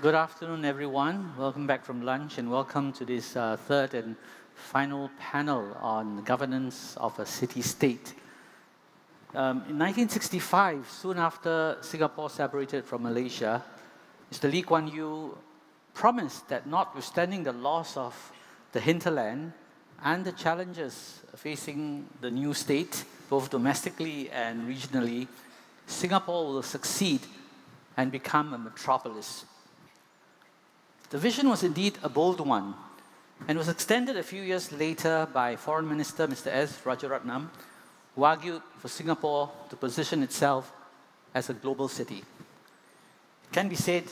Good afternoon, everyone. Welcome back from lunch and welcome to this uh, third and final panel on governance of a city-state. Um, in 1965, soon after Singapore separated from Malaysia, Mr. Lee Kuan Yew promised that notwithstanding the loss of the hinterland and the challenges facing the new state, both domestically and regionally, Singapore will succeed and become a metropolis. The vision was indeed a bold one and was extended a few years later by Foreign Minister Mr. S. Rajaratnam, who argued for Singapore to position itself as a global city. It can be said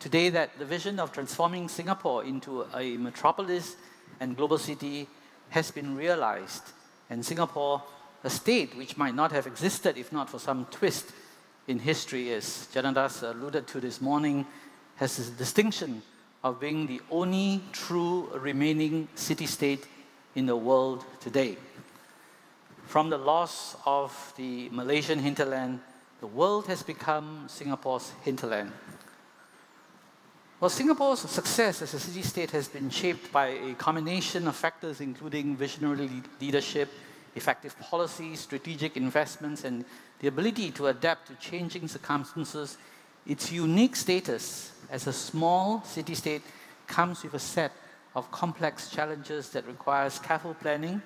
today that the vision of transforming Singapore into a metropolis and global city has been realized, and Singapore, a state which might not have existed if not for some twist in history, as Janadas alluded to this morning, has this distinction of being the only true remaining city state in the world today. From the loss of the Malaysian hinterland, the world has become Singapore's hinterland. Well, Singapore's success as a city state has been shaped by a combination of factors, including visionary leadership, effective policies, strategic investments, and the ability to adapt to changing circumstances. Its unique status as a small city state comes with a set of complex challenges that requires careful planning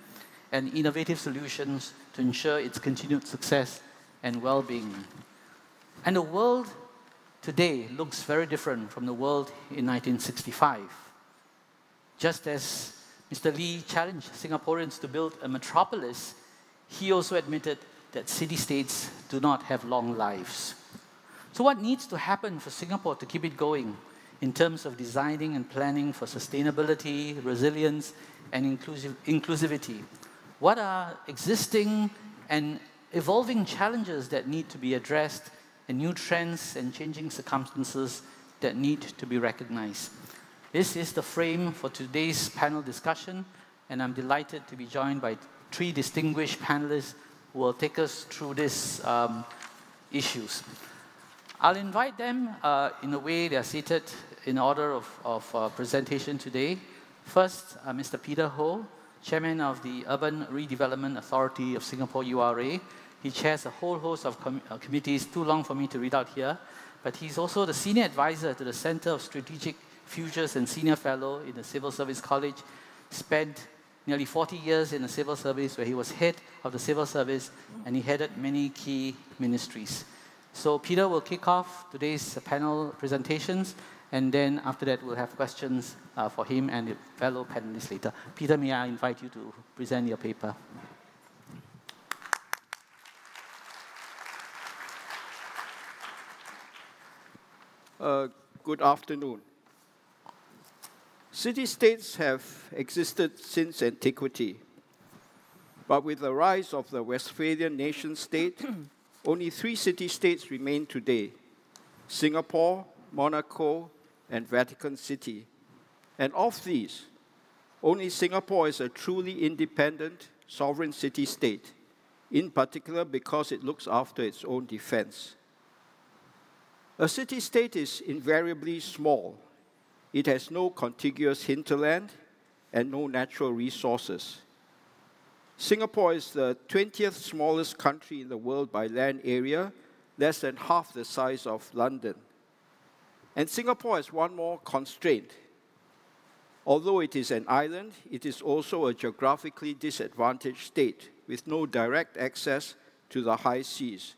and innovative solutions to ensure its continued success and well-being. And the world today looks very different from the world in 1965. Just as Mr. Lee challenged Singaporeans to build a metropolis, he also admitted that city states do not have long lives. So, what needs to happen for Singapore to keep it going in terms of designing and planning for sustainability, resilience, and inclusive, inclusivity? What are existing and evolving challenges that need to be addressed and new trends and changing circumstances that need to be recognized. This is the frame for today's panel discussion, and I'm delighted to be joined by three distinguished panelists who will take us through these um, issues. I'll invite them uh, in a way they are seated in order of, of uh, presentation today. First, uh, Mr. Peter Ho, Chairman of the Urban Redevelopment Authority of Singapore, URA, he chairs a whole host of com uh, committees, too long for me to read out here, but he's also the senior advisor to the Center of Strategic Futures and senior fellow in the Civil Service College, spent nearly 40 years in the civil service where he was head of the civil service and he headed many key ministries. So Peter will kick off today's panel presentations and then after that we'll have questions uh, for him and the fellow panelists later. Peter, may I invite you to present your paper? Uh, good afternoon. City-states have existed since antiquity, but with the rise of the Westphalian nation-state, only three city-states remain today, Singapore, Monaco, and Vatican City. And of these, only Singapore is a truly independent, sovereign city-state, in particular because it looks after its own defense. A city state is invariably small. It has no contiguous hinterland and no natural resources. Singapore is the 20th smallest country in the world by land area, less than half the size of London. And Singapore has one more constraint. Although it is an island, it is also a geographically disadvantaged state with no direct access to the high seas.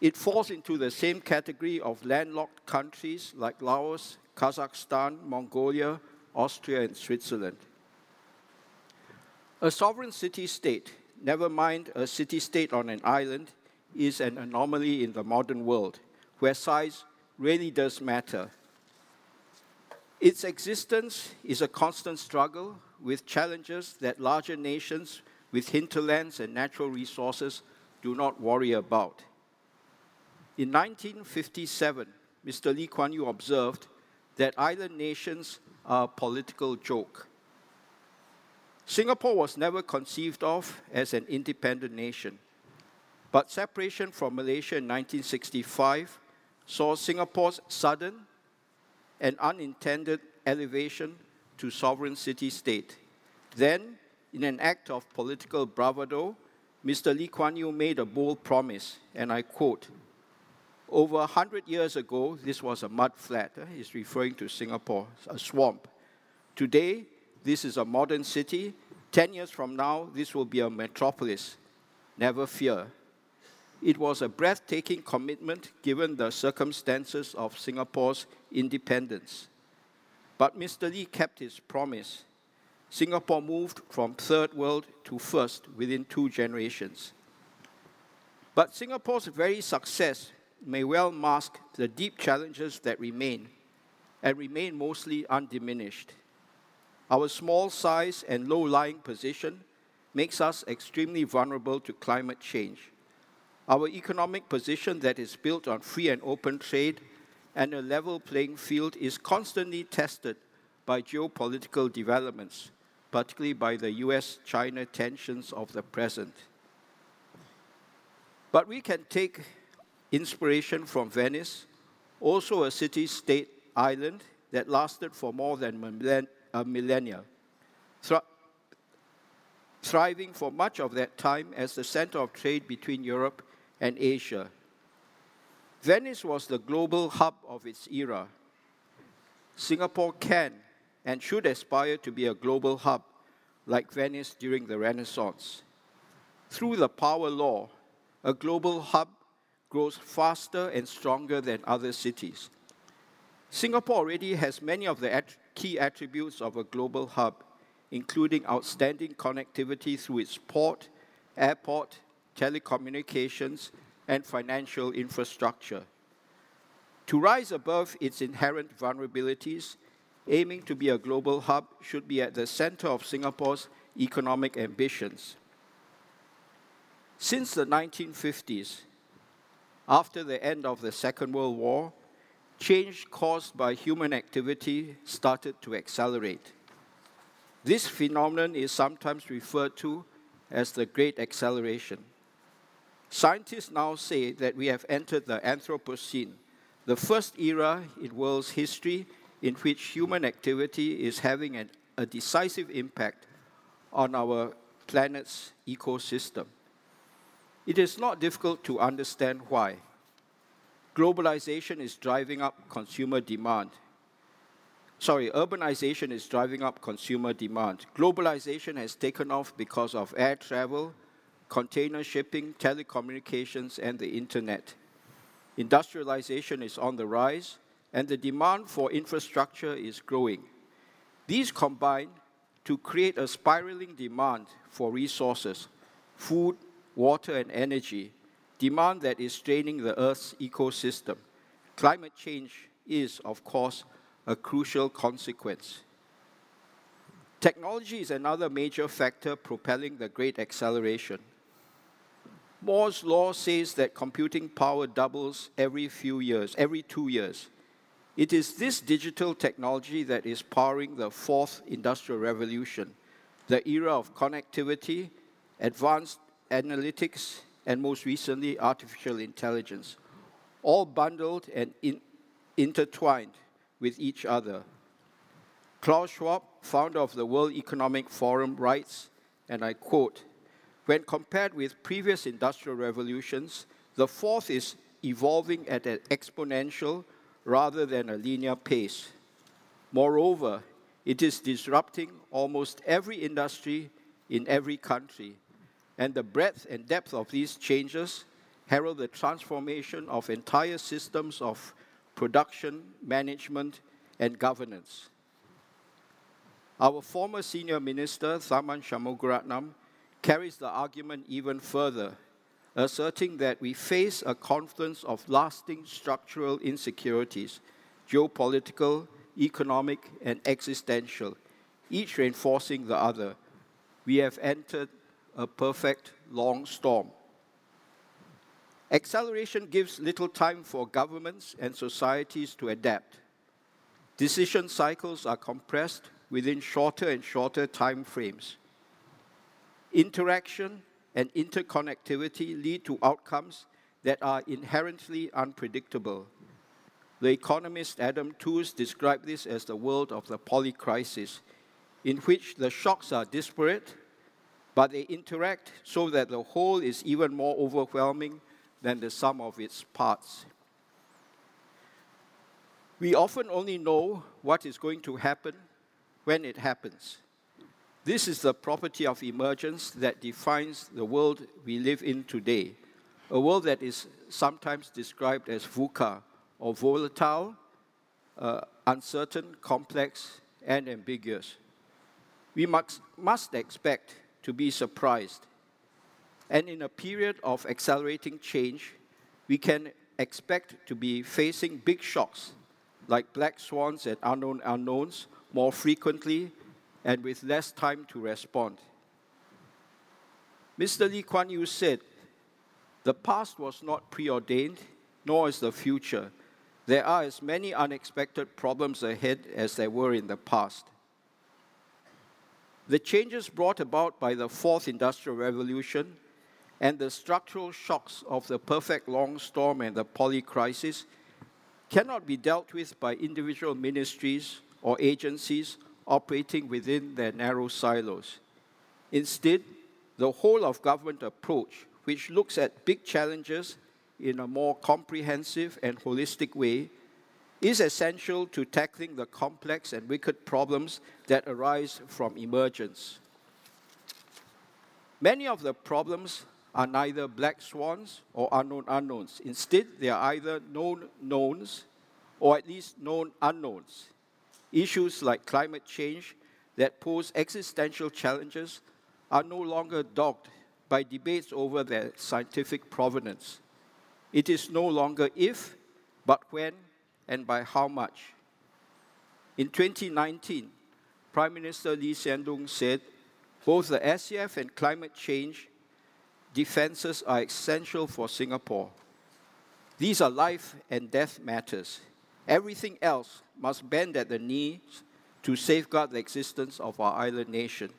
It falls into the same category of landlocked countries like Laos, Kazakhstan, Mongolia, Austria, and Switzerland. A sovereign city state, never mind a city state on an island, is an anomaly in the modern world, where size really does matter. Its existence is a constant struggle with challenges that larger nations with hinterlands and natural resources do not worry about. In 1957, Mr. Lee Kuan Yew observed that island nations are a political joke. Singapore was never conceived of as an independent nation, but separation from Malaysia in 1965 saw Singapore's sudden and unintended elevation to sovereign city state. Then, in an act of political bravado, Mr. Lee Kuan Yew made a bold promise, and I quote Over a hundred years ago, this was a mud flat. Eh? He's referring to Singapore, a swamp. Today, this is a modern city. Ten years from now, this will be a metropolis. Never fear. It was a breathtaking commitment given the circumstances of Singapore's independence. But Mr. Lee kept his promise. Singapore moved from third world to first within two generations. But Singapore's very success may well mask the deep challenges that remain and remain mostly undiminished. Our small size and low lying position makes us extremely vulnerable to climate change. Our economic position that is built on free and open trade and a level playing field is constantly tested by geopolitical developments, particularly by the US China tensions of the present. But we can take inspiration from Venice, also a city state island that lasted for more than a millennia, thriving for much of that time as the center of trade between Europe and Asia. Venice was the global hub of its era. Singapore can and should aspire to be a global hub like Venice during the Renaissance. Through the power law, a global hub grows faster and stronger than other cities. Singapore already has many of the at- key attributes of a global hub, including outstanding connectivity through its port, airport, telecommunications, and financial infrastructure. To rise above its inherent vulnerabilities, aiming to be a global hub should be at the center of Singapore's economic ambitions. Since the 1950s, after the end of the Second World War, change caused by human activity started to accelerate. This phenomenon is sometimes referred to as the Great Acceleration. Scientists now say that we have entered the Anthropocene, the first era in world's history in which human activity is having an, a decisive impact on our planet's ecosystem. It is not difficult to understand why. Globalization is driving up consumer demand. Sorry, urbanization is driving up consumer demand. Globalization has taken off because of air travel, container shipping, telecommunications, and the internet. Industrialization is on the rise, and the demand for infrastructure is growing. These combine to create a spiraling demand for resources, food, water, and energy, demand that is straining the Earth's ecosystem. Climate change is, of course, a crucial consequence. Technology is another major factor propelling the great acceleration. Moore's law says that computing power doubles every few years, every two years. It is this digital technology that is powering the fourth industrial revolution, the era of connectivity, advanced analytics, and most recently, artificial intelligence, all bundled and in intertwined with each other. Klaus Schwab, founder of the World Economic Forum, writes, and I quote, when compared with previous industrial revolutions, the fourth is evolving at an exponential rather than a linear pace. Moreover, it is disrupting almost every industry in every country, and the breadth and depth of these changes herald the transformation of entire systems of production, management, and governance. Our former senior minister, Tharman Shanmugaratnam, carries the argument even further, asserting that we face a confluence of lasting structural insecurities, geopolitical, economic, and existential, each reinforcing the other. We have entered a perfect long storm. Acceleration gives little time for governments and societies to adapt. Decision cycles are compressed within shorter and shorter time frames. Interaction and interconnectivity lead to outcomes that are inherently unpredictable. The economist Adam Tooze described this as the world of the polycrisis, in which the shocks are disparate, but they interact so that the whole is even more overwhelming than the sum of its parts. We often only know what is going to happen when it happens. This is the property of emergence that defines the world we live in today, a world that is sometimes described as VUCA, or volatile, uh, uncertain, complex, and ambiguous. We must, must expect to be surprised. And in a period of accelerating change, we can expect to be facing big shocks like black swans and unknown unknowns more frequently and with less time to respond. Mr. Lee Kuan Yew said, The past was not preordained, nor is the future. There are as many unexpected problems ahead as there were in the past. The changes brought about by the fourth industrial revolution and the structural shocks of the perfect long storm and the poly crisis cannot be dealt with by individual ministries or agencies operating within their narrow silos. Instead, the whole of government approach, which looks at big challenges in a more comprehensive and holistic way is essential to tackling the complex and wicked problems that arise from emergence. Many of the problems are neither black swans or unknown unknowns. Instead, they are either known knowns or at least known unknowns. Issues like climate change that pose existential challenges are no longer dogged by debates over their scientific provenance. It is no longer if, but when and by how much. In 2019, Prime Minister Lee Hsien Loong said both the SAF and climate change defenses are essential for Singapore. These are life and death matters. Everything else must bend at the knees to safeguard the existence of our island nation.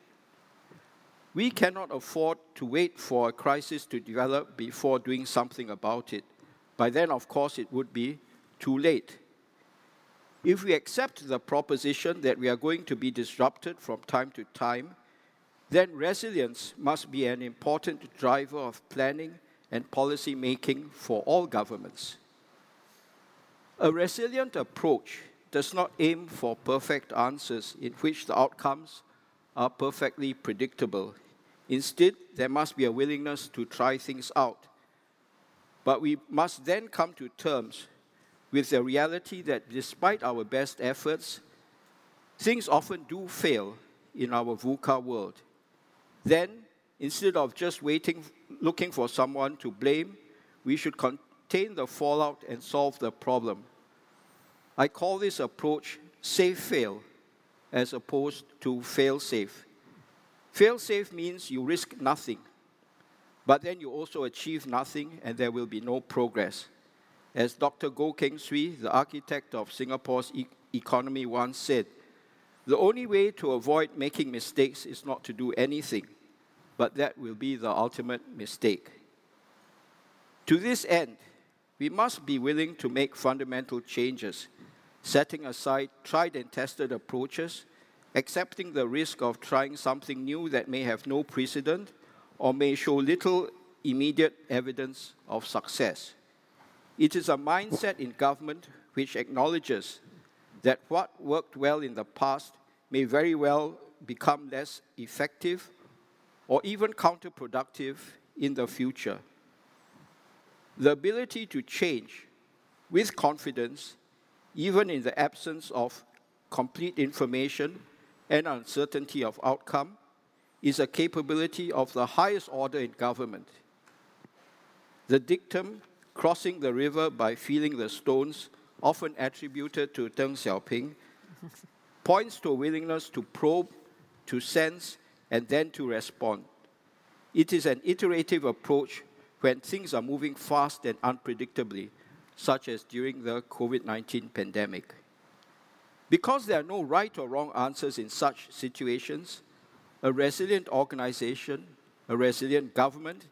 We cannot afford to wait for a crisis to develop before doing something about it. By then, of course, it would be too late. If we accept the proposition that we are going to be disrupted from time to time, then resilience must be an important driver of planning and policy making for all governments. A resilient approach does not aim for perfect answers in which the outcomes are perfectly predictable. Instead, there must be a willingness to try things out. But we must then come to terms with the reality that despite our best efforts, things often do fail in our VUCA world. Then, instead of just waiting, looking for someone to blame, we should contain the fallout and solve the problem. I call this approach safe fail as opposed to fail safe. Fail safe means you risk nothing, but then you also achieve nothing and there will be no progress. As Dr. Goh Keng Swee, the architect of Singapore's e- economy, once said, the only way to avoid making mistakes is not to do anything, but that will be the ultimate mistake. To this end, we must be willing to make fundamental changes, setting aside tried and tested approaches accepting the risk of trying something new that may have no precedent or may show little immediate evidence of success. It is a mindset in government which acknowledges that what worked well in the past may very well become less effective or even counterproductive in the future. The ability to change with confidence, even in the absence of complete information, and uncertainty of outcome is a capability of the highest order in government. The dictum, crossing the river by feeling the stones, often attributed to Deng Xiaoping, points to a willingness to probe, to sense, and then to respond. It is an iterative approach when things are moving fast and unpredictably, such as during the COVID 19 pandemic. Because there are no right or wrong answers in such situations, a resilient organization, a resilient government,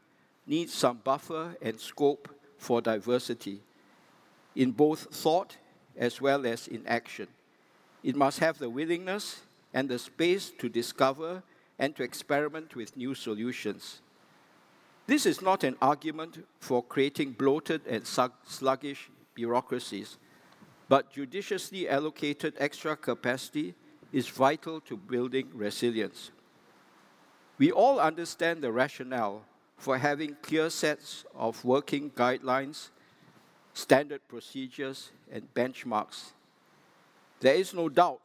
needs some buffer and scope for diversity in both thought as well as in action. It must have the willingness and the space to discover and to experiment with new solutions. This is not an argument for creating bloated and sluggish bureaucracies, but judiciously allocated extra capacity is vital to building resilience. We all understand the rationale for having clear sets of working guidelines, standard procedures, and benchmarks. There is no doubt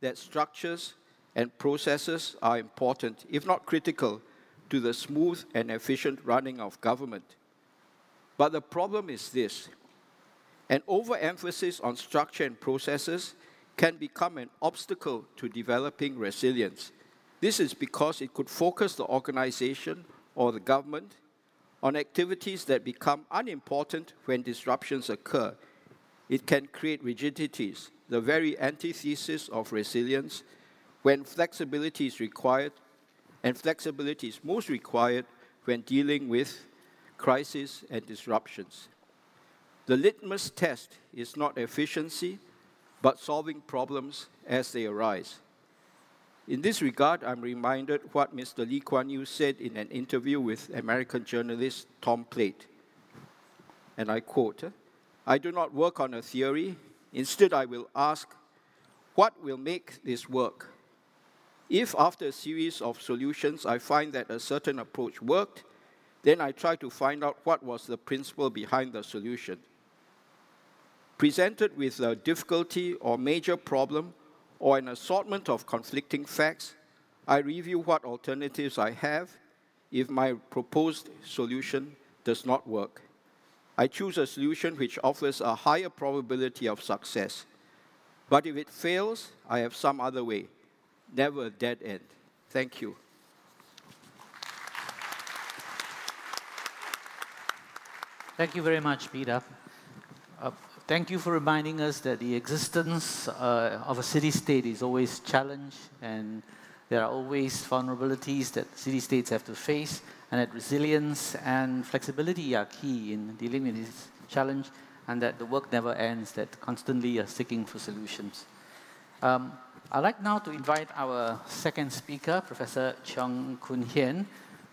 that structures and processes are important, if not critical, to the smooth and efficient running of government. But the problem is this an overemphasis on structure and processes can become an obstacle to developing resilience. This is because it could focus the organization or the government on activities that become unimportant when disruptions occur. It can create rigidities, the very antithesis of resilience, when flexibility is required, and flexibility is most required when dealing with crises and disruptions. The litmus test is not efficiency, but solving problems as they arise. In this regard, I'm reminded what Mr. Lee Kuan Yew said in an interview with American journalist Tom Plate. And I quote I do not work on a theory, instead, I will ask, what will make this work? If after a series of solutions I find that a certain approach worked, then I try to find out what was the principle behind the solution. Presented with a difficulty or major problem or an assortment of conflicting facts, I review what alternatives I have if my proposed solution does not work. I choose a solution which offers a higher probability of success. But if it fails, I have some other way. Never a dead end. Thank you. Thank you very much, Peter. Thank you for reminding us that the existence uh, of a city-state is always challenged and there are always vulnerabilities that city-states have to face and that resilience and flexibility are key in dealing with this challenge and that the work never ends, that constantly are seeking for solutions. Um, I'd like now to invite our second speaker, Professor Cheong Koon Hean,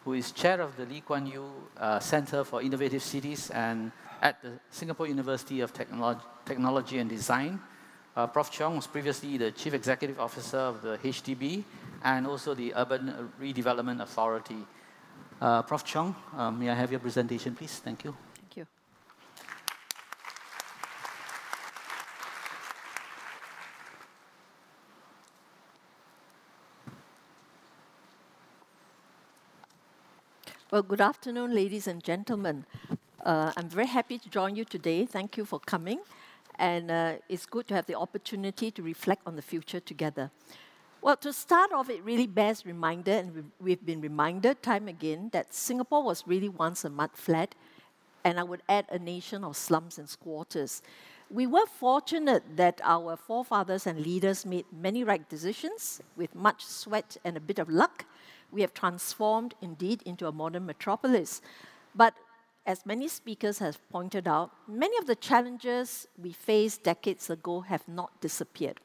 who is chair of the Lee Kuan Yew uh, Center for Innovative Cities and at the Singapore University of Technology, Technology and Design. Uh, Prof. Cheong was previously the Chief Executive Officer of the HDB and also the Urban Redevelopment Authority. Uh, Prof. Cheong, uh, may I have your presentation, please? Thank you. Thank you. Well, good afternoon, ladies and gentlemen. Uh, I'm very happy to join you today. Thank you for coming. And uh, it's good to have the opportunity to reflect on the future together. Well, to start off, it really bears reminder, and we've been reminded time again, that Singapore was really once a mud flat, and I would add a nation of slums and squatters. We were fortunate that our forefathers and leaders made many right decisions. With much sweat and a bit of luck, we have transformed indeed into a modern metropolis. But as many speakers have pointed out, many of the challenges we faced decades ago have not disappeared.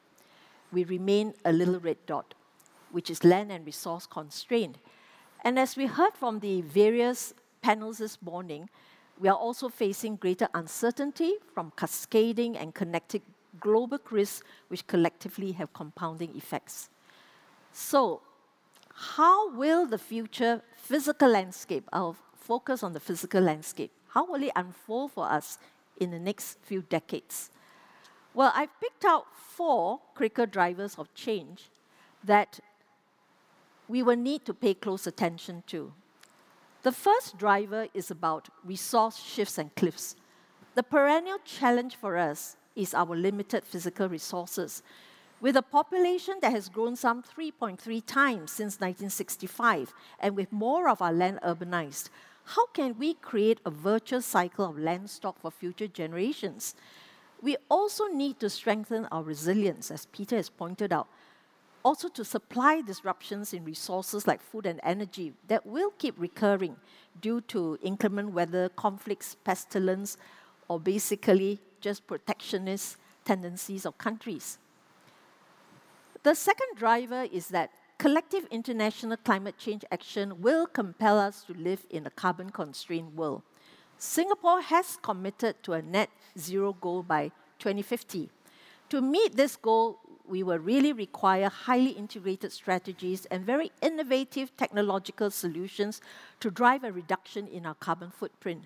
We remain a little red dot, which is land and resource constrained. And as we heard from the various panels this morning, we are also facing greater uncertainty from cascading and connected global risks, which collectively have compounding effects. So, how will the future physical landscape of focus on the physical landscape. How will it unfold for us in the next few decades? Well, I've picked out four critical drivers of change that we will need to pay close attention to. The first driver is about resource shifts and cliffs. The perennial challenge for us is our limited physical resources. With a population that has grown some 3.3 times since 1965, and with more of our land urbanized, how can we create a virtuous cycle of land stock for future generations? We also need to strengthen our resilience, as Peter has pointed out, also to supply disruptions in resources like food and energy that will keep recurring due to inclement weather, conflicts, pestilence, or basically just protectionist tendencies of countries. The second driver is that collective international climate change action will compel us to live in a carbon constrained world. Singapore has committed to a net zero goal by 2050. To meet this goal, we will really require highly integrated strategies and very innovative technological solutions to drive a reduction in our carbon footprint.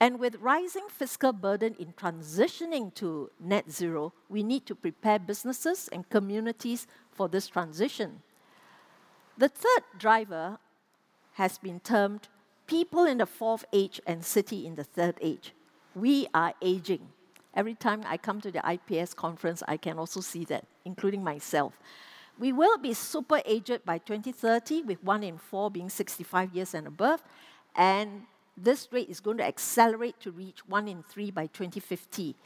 And with rising fiscal burden in transitioning to net zero, we need to prepare businesses and communities for this transition. The third driver has been termed people in the fourth age and city in the third age. We are aging. Every time I come to the IPS conference, I can also see that, including myself. We will be super aged by 2030, with one in four being 65 years and above, and this rate is going to accelerate to reach one in three by 2050.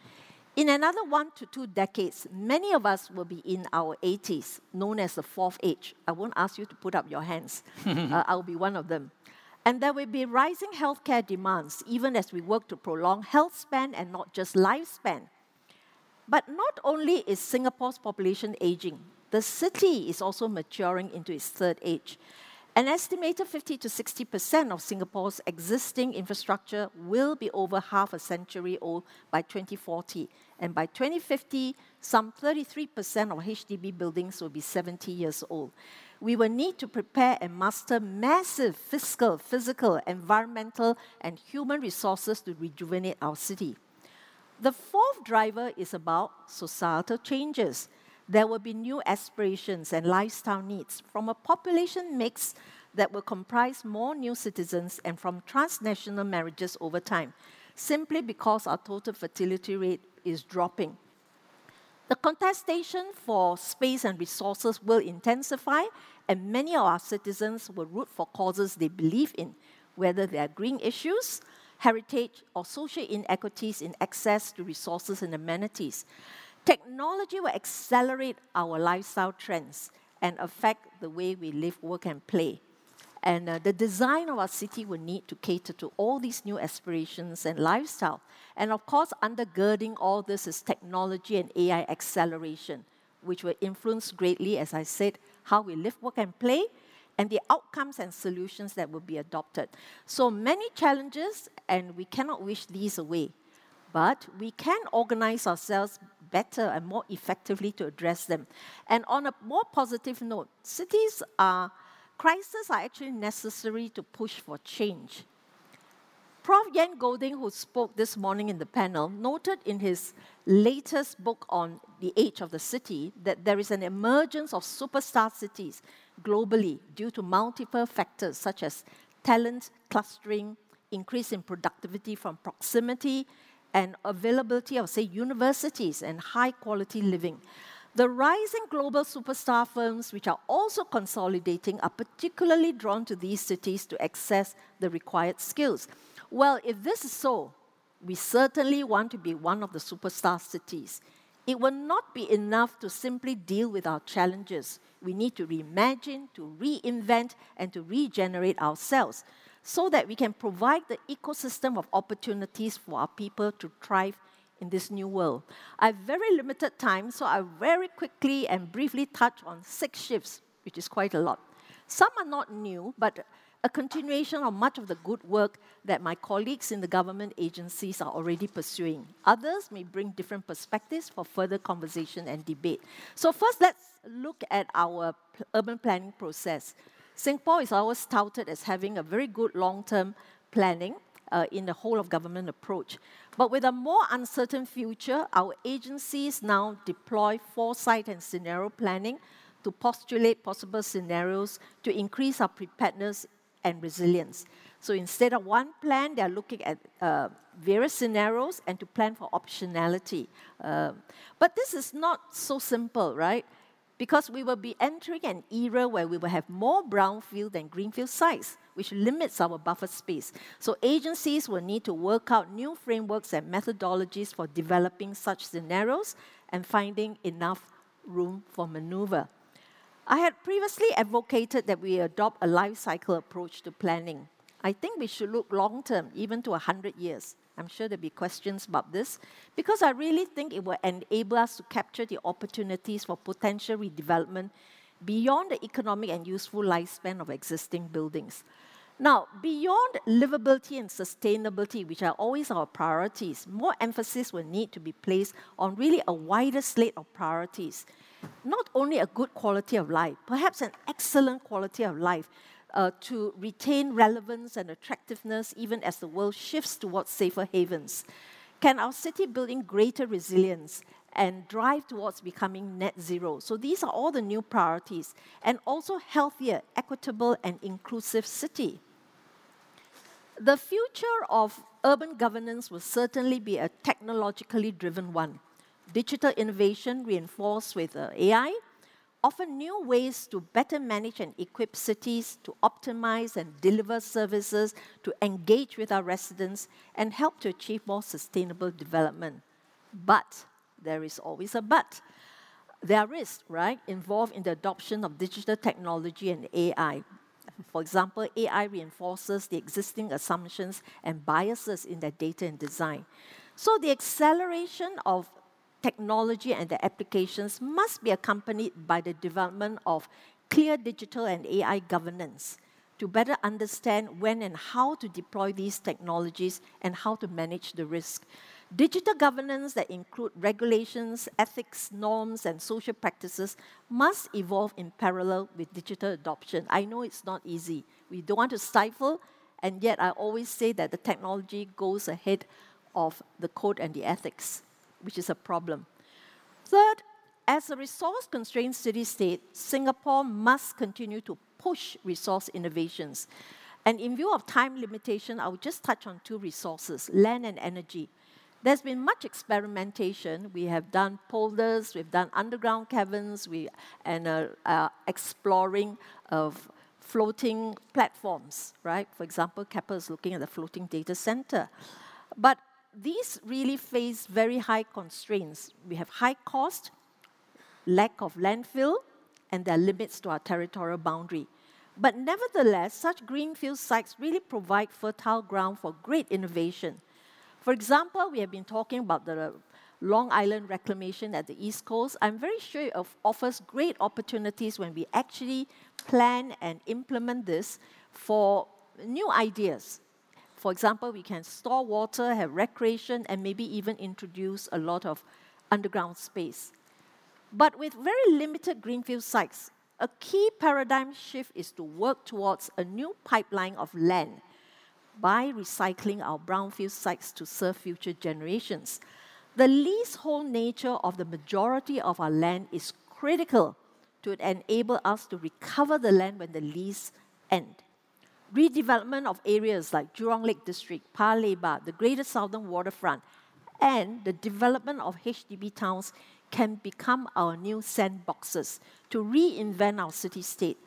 In another one to two decades, many of us will be in our 80s, known as the fourth age. I won't ask you to put up your hands, uh, I'll be one of them. And there will be rising healthcare demands, even as we work to prolong health span and not just lifespan. But not only is Singapore's population aging, the city is also maturing into its third age. An estimated 50 to 60% of Singapore's existing infrastructure will be over half a century old by 2040. And by 2050, some 33% of HDB buildings will be 70 years old. We will need to prepare and master massive fiscal, physical, environmental, and human resources to rejuvenate our city. The fourth driver is about societal changes there will be new aspirations and lifestyle needs from a population mix that will comprise more new citizens and from transnational marriages over time, simply because our total fertility rate is dropping. The contestation for space and resources will intensify, and many of our citizens will root for causes they believe in, whether they are green issues, heritage, or social inequities in access to resources and amenities. Technology will accelerate our lifestyle trends and affect the way we live, work, and play. And uh, the design of our city will need to cater to all these new aspirations and lifestyle. And of course, undergirding all this is technology and AI acceleration, which will influence greatly, as I said, how we live, work, and play, and the outcomes and solutions that will be adopted. So many challenges, and we cannot wish these away. But we can organize ourselves better and more effectively to address them. And on a more positive note, cities are, crises are actually necessary to push for change. Prof. Ian Goldin, who spoke this morning in the panel, noted in his latest book on the age of the city that there is an emergence of superstar cities globally due to multiple factors such as talent clustering, increase in productivity from proximity, and availability of, say, universities and high quality living. The rising global superstar firms, which are also consolidating, are particularly drawn to these cities to access the required skills. Well, if this is so, we certainly want to be one of the superstar cities. It will not be enough to simply deal with our challenges. We need to reimagine, to reinvent, and to regenerate ourselves so that we can provide the ecosystem of opportunities for our people to thrive in this new world. I have very limited time, so I very quickly and briefly touch on six shifts, which is quite a lot. Some are not new, but a continuation of much of the good work that my colleagues in the government agencies are already pursuing. Others may bring different perspectives for further conversation and debate. So, first, let's look at our urban planning process. Singapore is always touted as having a very good long term planning uh, in the whole of government approach. But with a more uncertain future, our agencies now deploy foresight and scenario planning to postulate possible scenarios to increase our preparedness and resilience. So instead of one plan, they're looking at uh, various scenarios and to plan for optionality. Uh, but this is not so simple, right? Because we will be entering an era where we will have more brownfield than greenfield sites, which limits our buffer space. So agencies will need to work out new frameworks and methodologies for developing such scenarios and finding enough room for maneuver. I had previously advocated that we adopt a life cycle approach to planning. I think we should look long term, even to 100 years. I'm sure there'll be questions about this, because I really think it will enable us to capture the opportunities for potential redevelopment beyond the economic and useful lifespan of existing buildings. Now, beyond livability and sustainability, which are always our priorities, more emphasis will need to be placed on really a wider slate of priorities. Not only a good quality of life, perhaps an excellent quality of life uh, to retain relevance and attractiveness even as the world shifts towards safer havens. Can our city building greater resilience and drive towards becoming net zero. So these are all the new priorities. And also healthier, equitable, and inclusive city. The future of urban governance will certainly be a technologically driven one. Digital innovation reinforced with uh, AI offer new ways to better manage and equip cities, to optimize and deliver services, to engage with our residents, and help to achieve more sustainable development. But there is always a but. There are risks, right, involved in the adoption of digital technology and AI. For example, AI reinforces the existing assumptions and biases in their data and design. So the acceleration of technology and the applications must be accompanied by the development of clear digital and AI governance to better understand when and how to deploy these technologies and how to manage the risk. Digital governance that include regulations, ethics, norms, and social practices must evolve in parallel with digital adoption. I know it's not easy. We don't want to stifle, and yet I always say that the technology goes ahead of the code and the ethics, which is a problem. Third, as a resource constrained city state, Singapore must continue to push resource innovations. And in view of time limitation, I will just touch on two resources land and energy. There's been much experimentation. We have done polders, we've done underground caverns, we, and uh, uh, exploring of floating platforms, right? For example, Keppel is looking at the floating data center. But these really face very high constraints. We have high cost, lack of landfill, and there are limits to our territorial boundary. But nevertheless, such greenfield sites really provide fertile ground for great innovation. For example, we have been talking about the Long Island reclamation at the East Coast. I'm very sure it offers great opportunities when we actually plan and implement this for new ideas. For example, we can store water, have recreation, and maybe even introduce a lot of underground space. But with very limited greenfield sites, a key paradigm shift is to work towards a new pipeline of land by recycling our brownfield sites to serve future generations. The leasehold nature of the majority of our land is critical to enable us to recover the land when the lease end. Redevelopment of areas like Jurong Lake District, Paya Lebar, the Greater Southern Waterfront, and the development of HDB towns can become our new sandboxes to reinvent our city state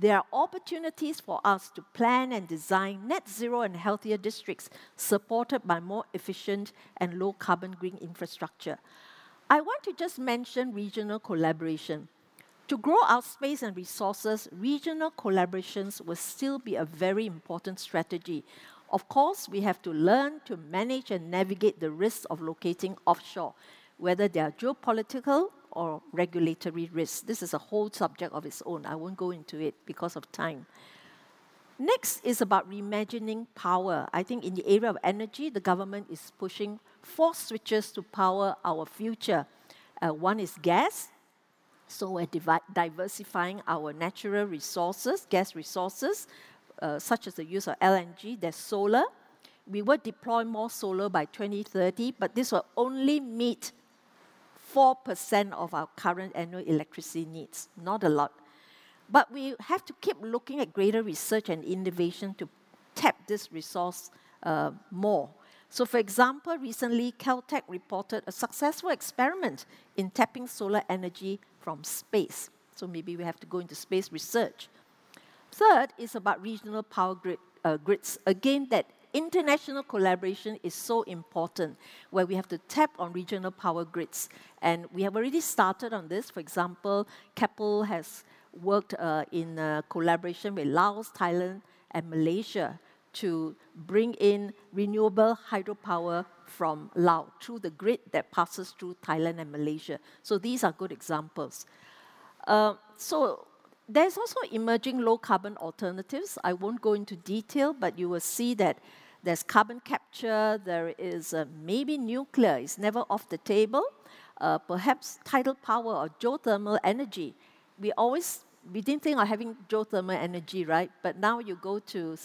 there are opportunities for us to plan and design net zero and healthier districts supported by more efficient and low carbon green infrastructure. I want to just mention regional collaboration. To grow our space and resources, regional collaborations will still be a very important strategy. Of course, we have to learn to manage and navigate the risks of locating offshore, whether they are geopolitical or regulatory risks. This is a whole subject of its own. I won't go into it because of time. Next is about reimagining power. I think in the area of energy, the government is pushing four switches to power our future. Uh, one is gas, so we're diversifying our natural resources, gas resources, uh, such as the use of LNG. There's solar. We will deploy more solar by 2030, but this will only meet 4% of our current annual electricity needs, not a lot. But we have to keep looking at greater research and innovation to tap this resource uh, more. So, for example, recently Caltech reported a successful experiment in tapping solar energy from space. So, maybe we have to go into space research. Third is about regional power grid, uh, grids. Again, that international collaboration is so important, where we have to tap on regional power grids. And we have already started on this. For example, Keppel has worked uh, in uh, collaboration with Laos, Thailand, and Malaysia to bring in renewable hydropower from Laos through the grid that passes through Thailand and Malaysia. So these are good examples. Uh, so there's also emerging low carbon alternatives. I won't go into detail, but you will see that there's carbon capture, there is uh, maybe nuclear, it's never off the table. Uh, perhaps tidal power or geothermal energy. We always, we didn't think of having geothermal energy, right? But now you go to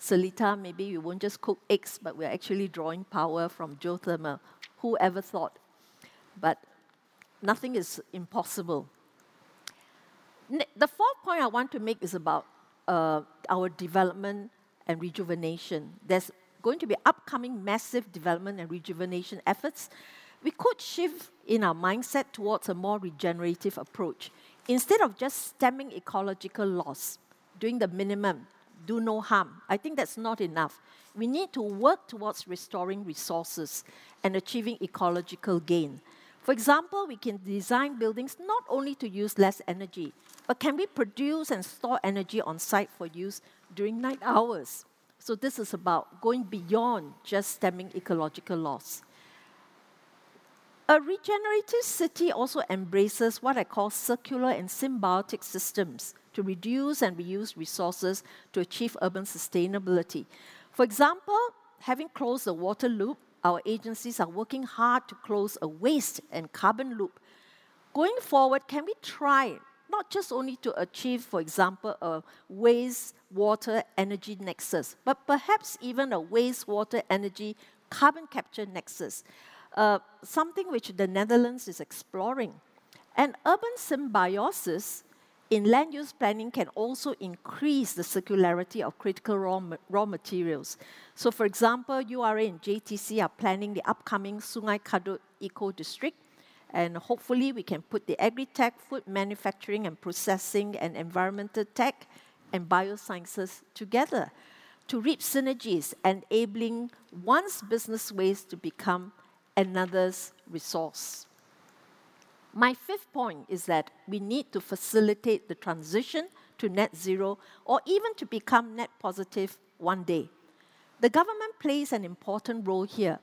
Seletar, maybe you won't just cook eggs, but we're actually drawing power from geothermal. Who ever thought? But nothing is impossible. The fourth point I want to make is about uh, our development and rejuvenation. There's going to be upcoming massive development and rejuvenation efforts. We could shift in our mindset towards a more regenerative approach. Instead of just stemming ecological loss, doing the minimum, do no harm. I think that's not enough. We need to work towards restoring resources and achieving ecological gain. For example, we can design buildings not only to use less energy, but can we produce and store energy on site for use during night hours? So, this is about going beyond just stemming ecological loss. A regenerative city also embraces what I call circular and symbiotic systems to reduce and reuse resources to achieve urban sustainability. For example, having closed the water loop, our agencies are working hard to close a waste and carbon loop. Going forward, can we try not just only to achieve, for example, a waste water energy nexus, but perhaps even a waste water energy carbon capture nexus, uh, something which the Netherlands is exploring. And urban symbiosis in land use planning can also increase the circularity of critical raw, raw materials. So, for example, URA and JTC are planning the upcoming Sungai Kadut Eco District, and hopefully we can put the agri-tech, food manufacturing and processing, and environmental tech and biosciences together to reap synergies, enabling one's business ways to become another's resource. My fifth point is that we need to facilitate the transition to net zero or even to become net positive one day. The government plays an important role here.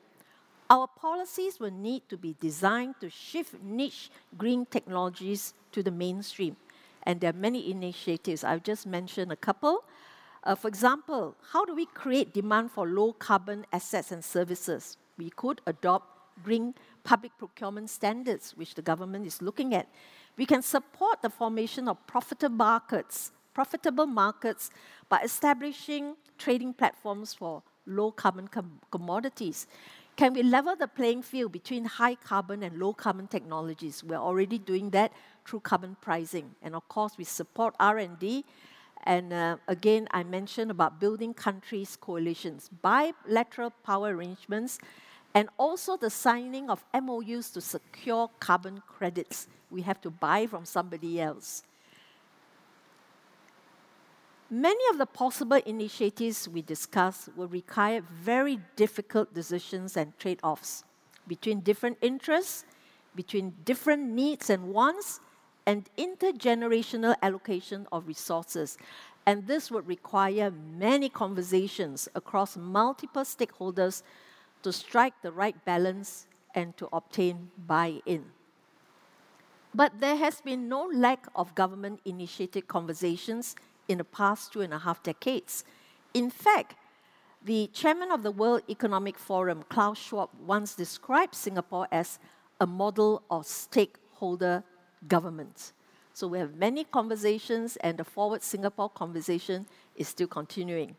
Our policies will need to be designed to shift niche green technologies to the mainstream. And there are many initiatives. I've just mentioned a couple. Uh, for example, how do we create demand for low carbon assets and services? We could adopt green public procurement standards, which the government is looking at. We can support the formation of profitable markets, profitable markets by establishing trading platforms for low carbon com- commodities. Can we level the playing field between high carbon and low carbon technologies? We're already doing that through carbon pricing. And of course, we support R&D. And uh, again, I mentioned about building countries' coalitions, bilateral power arrangements and also the signing of MOUs to secure carbon credits. We have to buy from somebody else. Many of the possible initiatives we discuss will require very difficult decisions and trade offs between different interests, between different needs and wants, and intergenerational allocation of resources. And this would require many conversations across multiple stakeholders to strike the right balance and to obtain buy in. But there has been no lack of government initiated conversations in the past two and a half decades. In fact, the chairman of the World Economic Forum, Klaus Schwab, once described Singapore as a model of stakeholder government. So we have many conversations, and the Forward Singapore conversation is still continuing.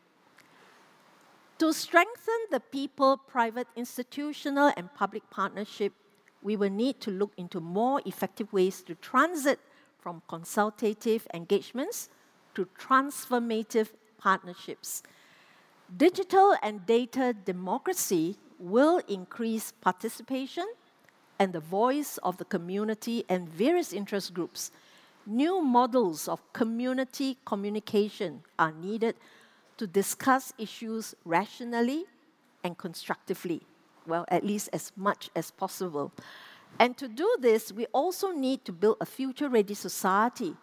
To strengthen the people, private, institutional, and public partnership, we will need to look into more effective ways to transit from consultative engagements to transformative partnerships. Digital and data democracy will increase participation and the voice of the community and various interest groups. New models of community communication are needed to discuss issues rationally and constructively, well, at least as much as possible. And to do this, we also need to build a future ready society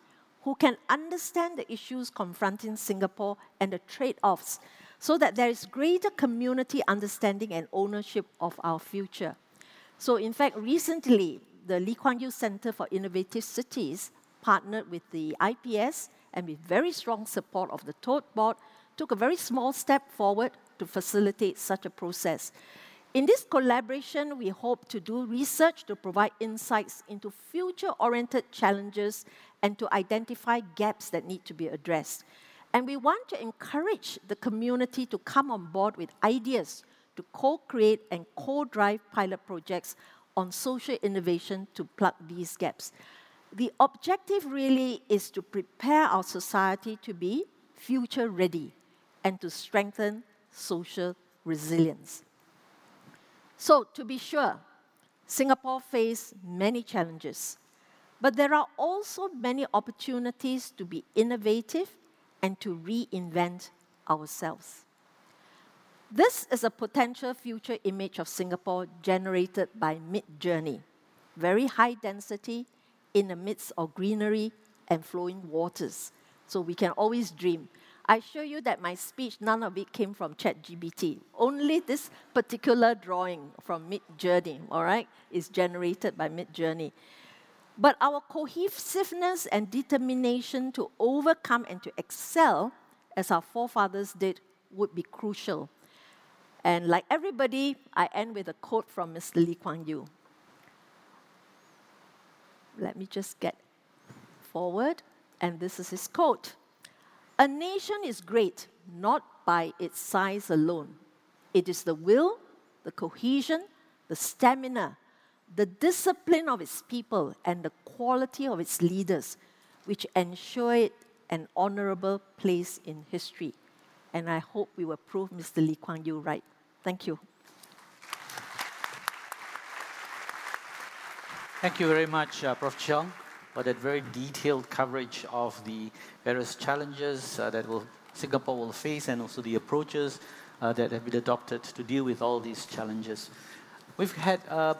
who can understand the issues confronting Singapore and the trade offs so that there is greater community understanding and ownership of our future. So, in fact, recently, the Lee Kuan Yew Center for Innovative Cities partnered with the IPS and with very strong support of the Tote Board, took a very small step forward to facilitate such a process. In this collaboration, we hope to do research to provide insights into future oriented challenges and to identify gaps that need to be addressed. And we want to encourage the community to come on board with ideas to co create and co drive pilot projects on social innovation to plug these gaps. The objective really is to prepare our society to be future ready and to strengthen social resilience. So, to be sure, Singapore faces many challenges, but there are also many opportunities to be innovative and to reinvent ourselves. This is a potential future image of Singapore generated by Midjourney. Very high density in the midst of greenery and flowing waters. So we can always dream. I show you that my speech, none of it came from ChatGPT. Only this particular drawing from Midjourney, all right, is generated by Midjourney. But our cohesiveness and determination to overcome and to excel, as our forefathers did, would be crucial. And like everybody, I end with a quote from Mr. Lee Kuan Yew. Let me just get forward, and this is his quote. A nation is great not by its size alone. It is the will, the cohesion, the stamina, the discipline of its people, and the quality of its leaders which ensure it an honorable place in history. And I hope we will prove Mr. Lee Kuan Yew right. Thank you. Thank you very much, uh, Prof. Cheong for that very detailed coverage of the various challenges uh, that will, Singapore will face and also the approaches uh, that have been adopted to deal with all these challenges. We've had uh,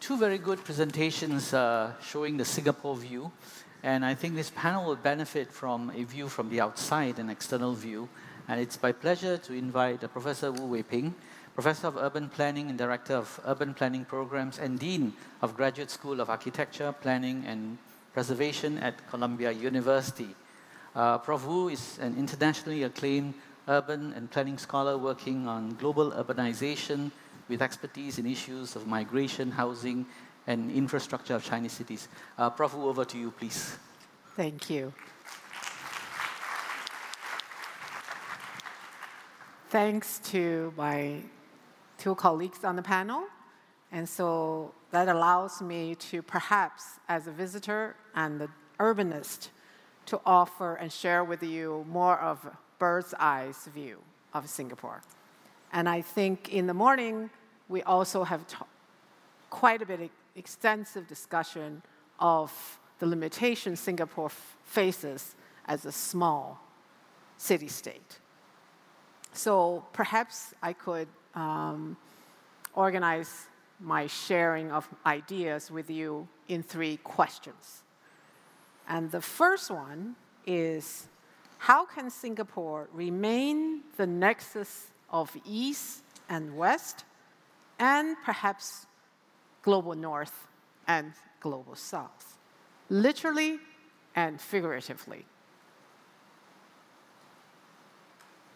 two very good presentations uh, showing the Singapore view, and I think this panel will benefit from a view from the outside, an external view. And it's my pleasure to invite uh, Professor Wu Wei Ping, Professor of Urban Planning and Director of Urban Planning Programs and Dean of Graduate School of Architecture, Planning and preservation at Columbia University. Uh, Prof. Wu is an internationally acclaimed urban and planning scholar working on global urbanization with expertise in issues of migration, housing, and infrastructure of Chinese cities. Uh, Prof. Wu, over to you, please. Thank you. Thanks to my two colleagues on the panel and so that allows me to perhaps, as a visitor and an urbanist, to offer and share with you more of bird's eye view of Singapore. And I think in the morning, we also have quite a bit of extensive discussion of the limitations Singapore faces as a small city state. So perhaps I could um, organize my sharing of ideas with you in three questions. And the first one is how can Singapore remain the nexus of East and West, and perhaps global North and global South, literally and figuratively?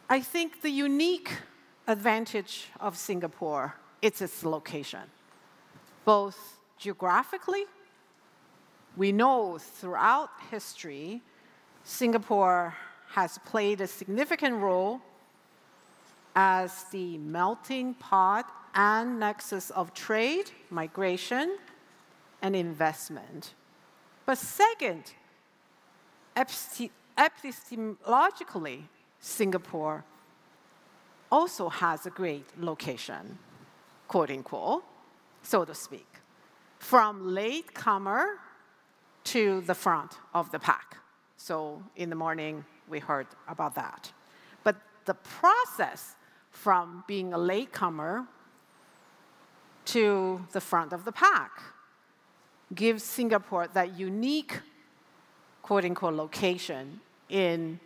I think the unique advantage of Singapore is its location both geographically, we know throughout history, Singapore has played a significant role as the melting pot and nexus of trade, migration, and investment. But second, epistemologically, Singapore also has a great location, quote unquote so to speak, from latecomer to the front of the pack. So in the morning, we heard about that. But the process from being a latecomer to the front of the pack gives Singapore that unique, quote unquote, location in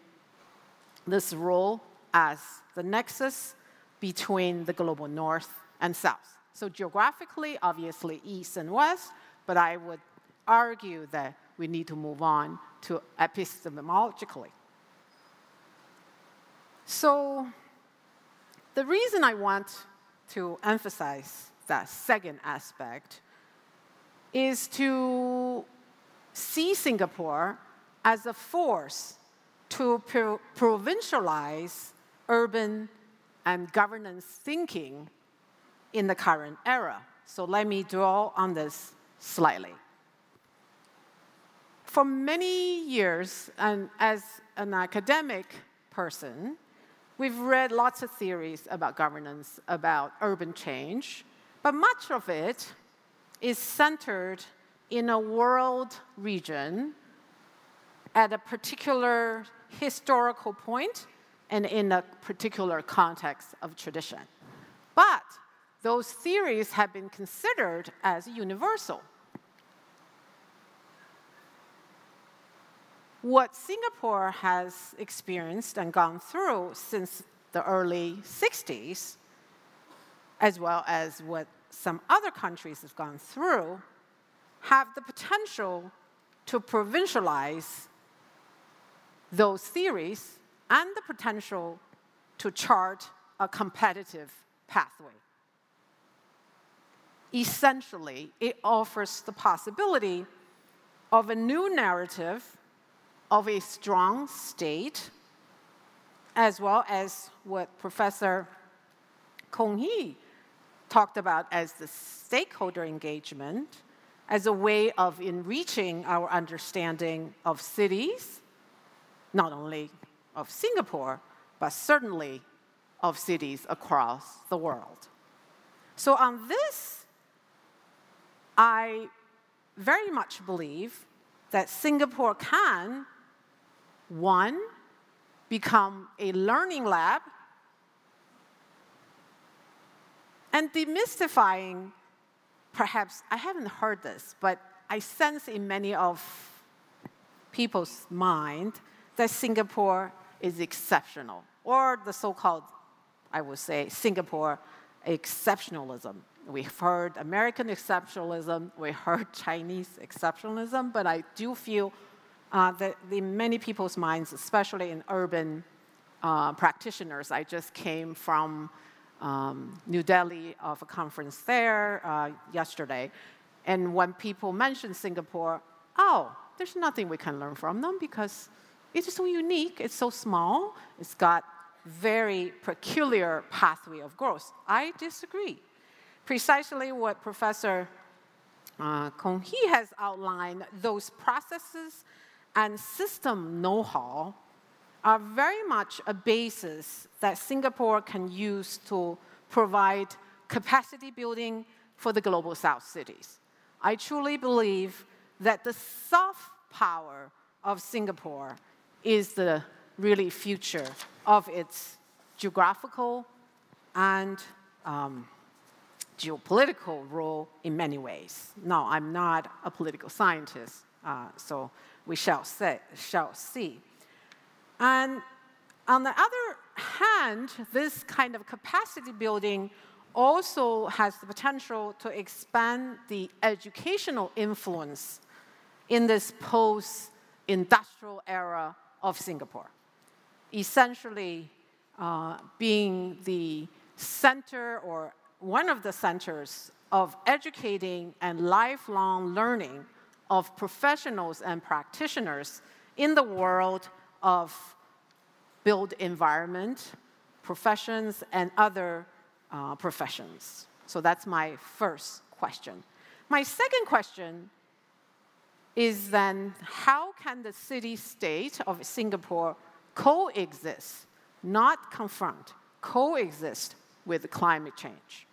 this role as the nexus between the global north and south. So geographically, obviously east and west, but I would argue that we need to move on to epistemologically. So the reason I want to emphasize that second aspect is to see Singapore as a force to pro provincialize urban and governance thinking in the current era. So let me draw on this slightly. For many years, and as an academic person, we've read lots of theories about governance, about urban change, but much of it is centered in a world region at a particular historical point and in a particular context of tradition. But those theories have been considered as universal. What Singapore has experienced and gone through since the early 60s, as well as what some other countries have gone through, have the potential to provincialize those theories and the potential to chart a competitive pathway. Essentially, it offers the possibility of a new narrative of a strong state, as well as what Professor Koon Hean talked about as the stakeholder engagement, as a way of enriching our understanding of cities, not only of Singapore, but certainly of cities across the world. So, on this, I very much believe that Singapore can one, become a learning lab, and demystifying, perhaps, I haven't heard this, but I sense in many of people's mind that Singapore is exceptional, or the so called, I would say, Singapore exceptionalism. We've heard American exceptionalism, we heard Chinese exceptionalism, but I do feel uh, that in many people's minds, especially in urban uh, practitioners. I just came from um, New Delhi of a conference there uh, yesterday. And when people mention Singapore, oh, there's nothing we can learn from them because it's so unique, it's so small, it's got very peculiar pathway of growth. I disagree. Precisely what Professor uh, Koon Hean has outlined, those processes and system know-how are very much a basis that Singapore can use to provide capacity building for the global south cities. I truly believe that the soft power of Singapore is the really future of its geographical and um, geopolitical role in many ways. No, I'm not a political scientist, uh, so we shall, say, shall see. And on the other hand, this kind of capacity building also has the potential to expand the educational influence in this post industrial era of Singapore. Essentially, uh, being the center or one of the centers of educating and lifelong learning of professionals and practitioners in the world of built environment, professions, and other uh, professions. So that's my first question. My second question is then how can the city state of Singapore coexist, not confront, coexist with climate change?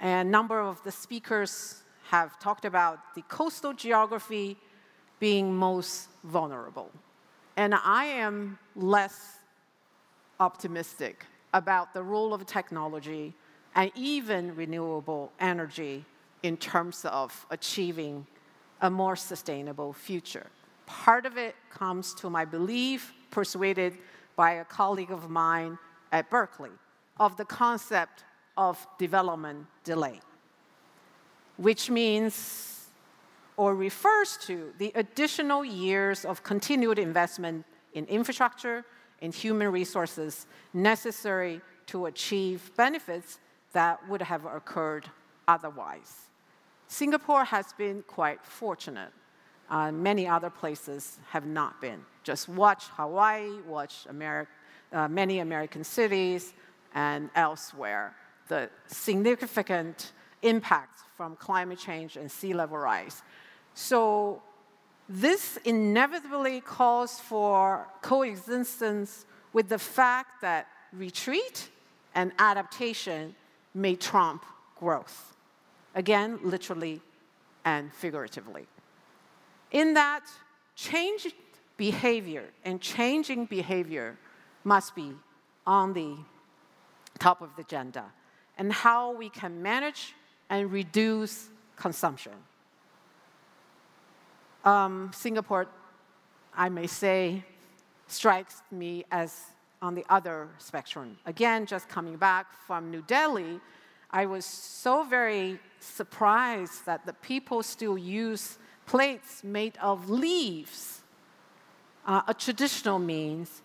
A number of the speakers have talked about the coastal geography being most vulnerable. And I am less optimistic about the role of technology and even renewable energy in terms of achieving a more sustainable future. Part of it comes to my belief, persuaded by a colleague of mine at Berkeley of the concept of development delay, which means or refers to the additional years of continued investment in infrastructure and human resources necessary to achieve benefits that would have occurred otherwise. Singapore has been quite fortunate. Uh, many other places have not been. Just watch Hawaii, watch Ameri uh, many American cities, and elsewhere. The significant impacts from climate change and sea level rise. So this inevitably calls for coexistence with the fact that retreat and adaptation may trump growth. Again, literally and figuratively. In that, changed behavior and changing behavior must be on the top of the agenda, and how we can manage and reduce consumption. Um, Singapore, I may say, strikes me as on the other spectrum. Again, just coming back from New Delhi, I was so very surprised that the people still use plates made of leaves, uh, a traditional means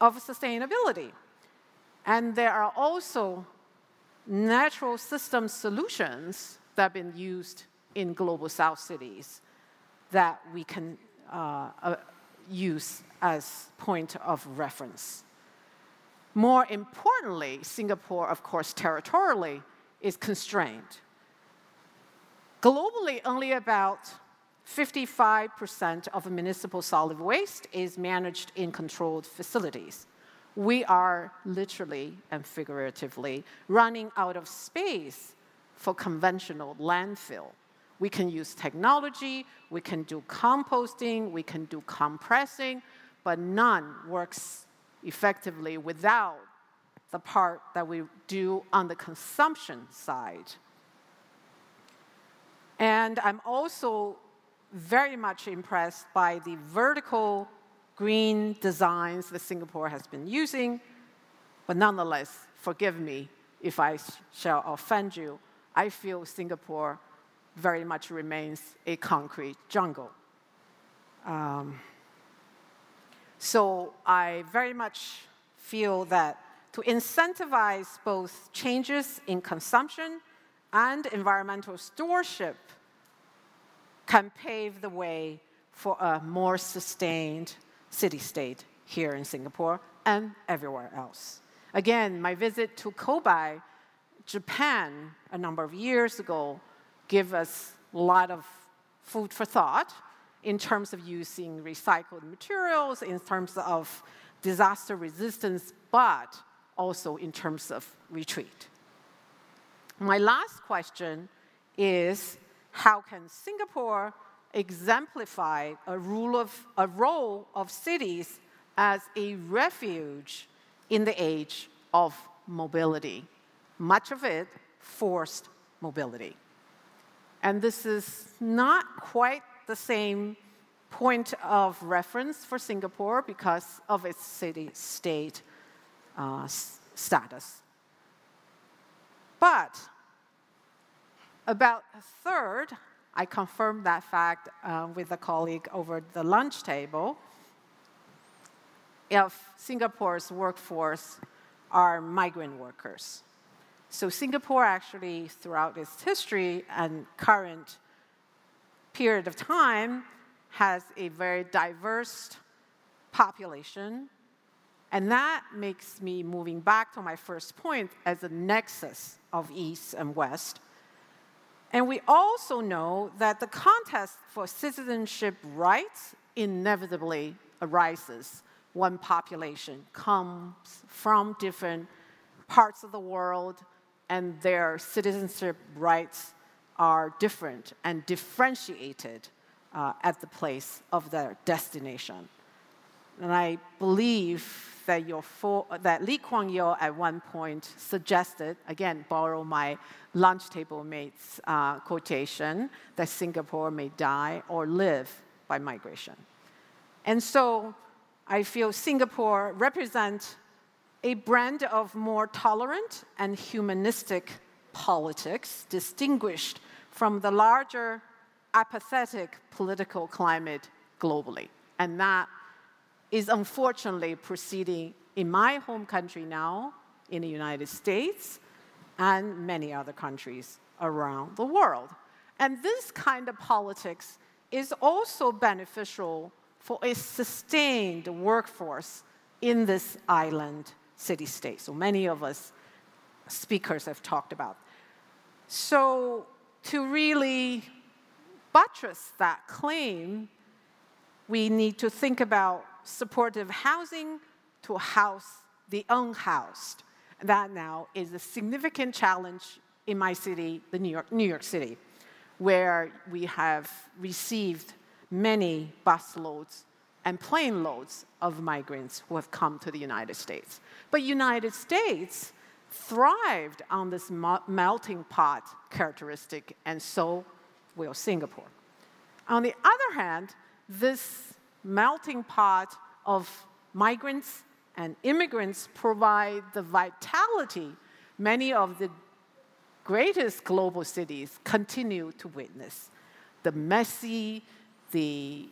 of sustainability. And there are also natural system solutions that have been used in global south cities that we can uh, uh, use as point of reference. More importantly, Singapore, of course, territorially, is constrained. Globally, only about 55% of municipal solid waste is managed in controlled facilities. We are literally and figuratively running out of space for conventional landfill. We can use technology, we can do composting, we can do compressing, but none works effectively without the part that we do on the consumption side. And I'm also very much impressed by the vertical green designs that Singapore has been using, but nonetheless, forgive me if I shall offend you. I feel Singapore very much remains a concrete jungle. Um, so I very much feel that to incentivize both changes in consumption and environmental stewardship can pave the way for a more sustained city state here in Singapore and everywhere else. Again, my visit to Kobe, Japan, a number of years ago, gave us a lot of food for thought in terms of using recycled materials, in terms of disaster resistance, but also in terms of retreat. My last question is how can Singapore exemplify a, rule of, a role of cities as a refuge in the age of mobility, much of it forced mobility? And this is not quite the same point of reference for Singapore because of its city state uh, status. But about a third, I confirmed that fact uh, with a colleague over the lunch table, If Singapore's workforce are migrant workers. So Singapore actually, throughout its history and current period of time, has a very diverse population. And that makes me moving back to my first point as a nexus of East and West. And we also know that the contest for citizenship rights inevitably arises when population comes from different parts of the world and their citizenship rights are different and differentiated uh, at the place of their destination. And I believe that, your that Lee Kuan Yew at one point suggested, again, borrow my lunch table mate's uh, quotation, that Singapore may die or live by migration. And so I feel Singapore represents a brand of more tolerant and humanistic politics, distinguished from the larger apathetic political climate globally. And that is unfortunately proceeding in my home country now, in the United States, and many other countries around the world. And this kind of politics is also beneficial for a sustained workforce in this island city state. So many of us speakers have talked about. So to really buttress that claim, we need to think about supportive housing to house the unhoused. That now is a significant challenge in my city, the New York, New York City, where we have received many busloads and plane loads of migrants who have come to the United States. But United States thrived on this melting pot characteristic, and so will Singapore. On the other hand, this melting pot of migrants and immigrants provide the vitality many of the greatest global cities continue to witness. The messy, the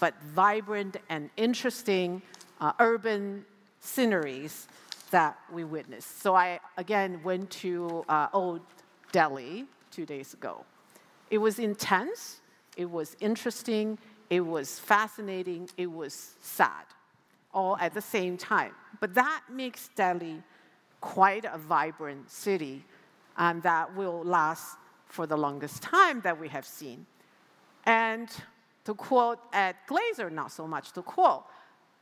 but vibrant and interesting uh, urban sceneries that we witnessed. So I again went to uh, Old Delhi two days ago. It was intense, it was interesting, it was fascinating, it was sad, all at the same time. But that makes Delhi quite a vibrant city, and that will last for the longest time that we have seen. And to quote Ed Glaeser, not so much to quote,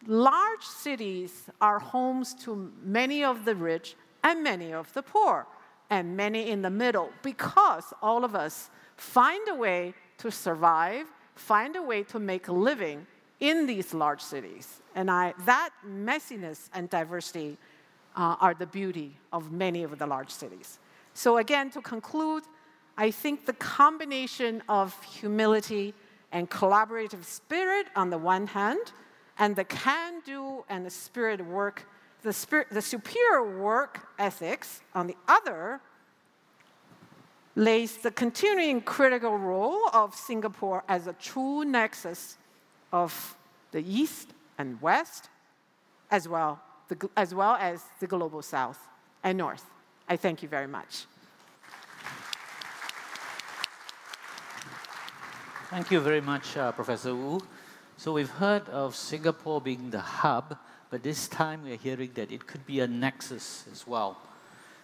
large cities are homes to many of the rich and many of the poor, and many in the middle, because all of us find a way to survive, find a way to make a living in these large cities. And I, that messiness and diversity uh, are the beauty of many of the large cities. So, again, to conclude, I think the combination of humility and collaborative spirit on the one hand, and the can do and the spirit work, the, spirit, the superior work ethics on the other, lays the continuing critical role of Singapore as a true nexus of the East and West, as well, the, as well as the global South and North. I thank you very much. Thank you very much, uh, Professor Wu. So we've heard of Singapore being the hub, but this time we're hearing that it could be a nexus as well.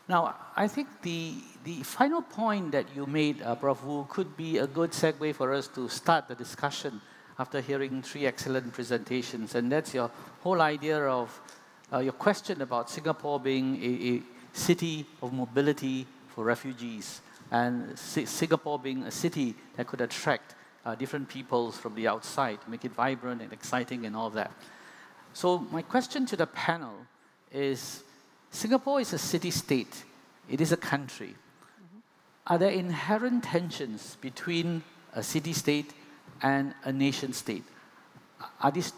Now, I think the, the final point that you made, uh, Prof. Wu, could be a good segue for us to start the discussion after hearing three excellent presentations, and that's your whole idea of uh, your question about Singapore being a, a, city of mobility for refugees, and Singapore being a city that could attract uh, different peoples from the outside, make it vibrant and exciting and all that. So my question to the panel is, Singapore is a city-state. It is a country. Mm-hmm. Are there inherent tensions between a city-state and a nation-state? Are these,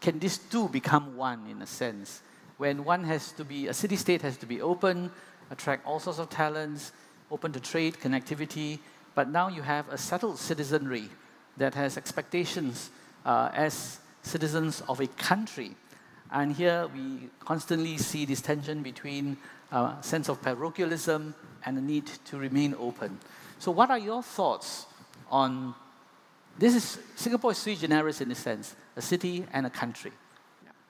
can these two become one in a sense? When one has to be, a city-state has to be open, attract all sorts of talents, open to trade, connectivity, but now you have a settled citizenry that has expectations uh, as citizens of a country. And here we constantly see this tension between a uh, sense of parochialism and the need to remain open. So, what are your thoughts on this? Is Singapore is sui generis in a sense, a city and a country.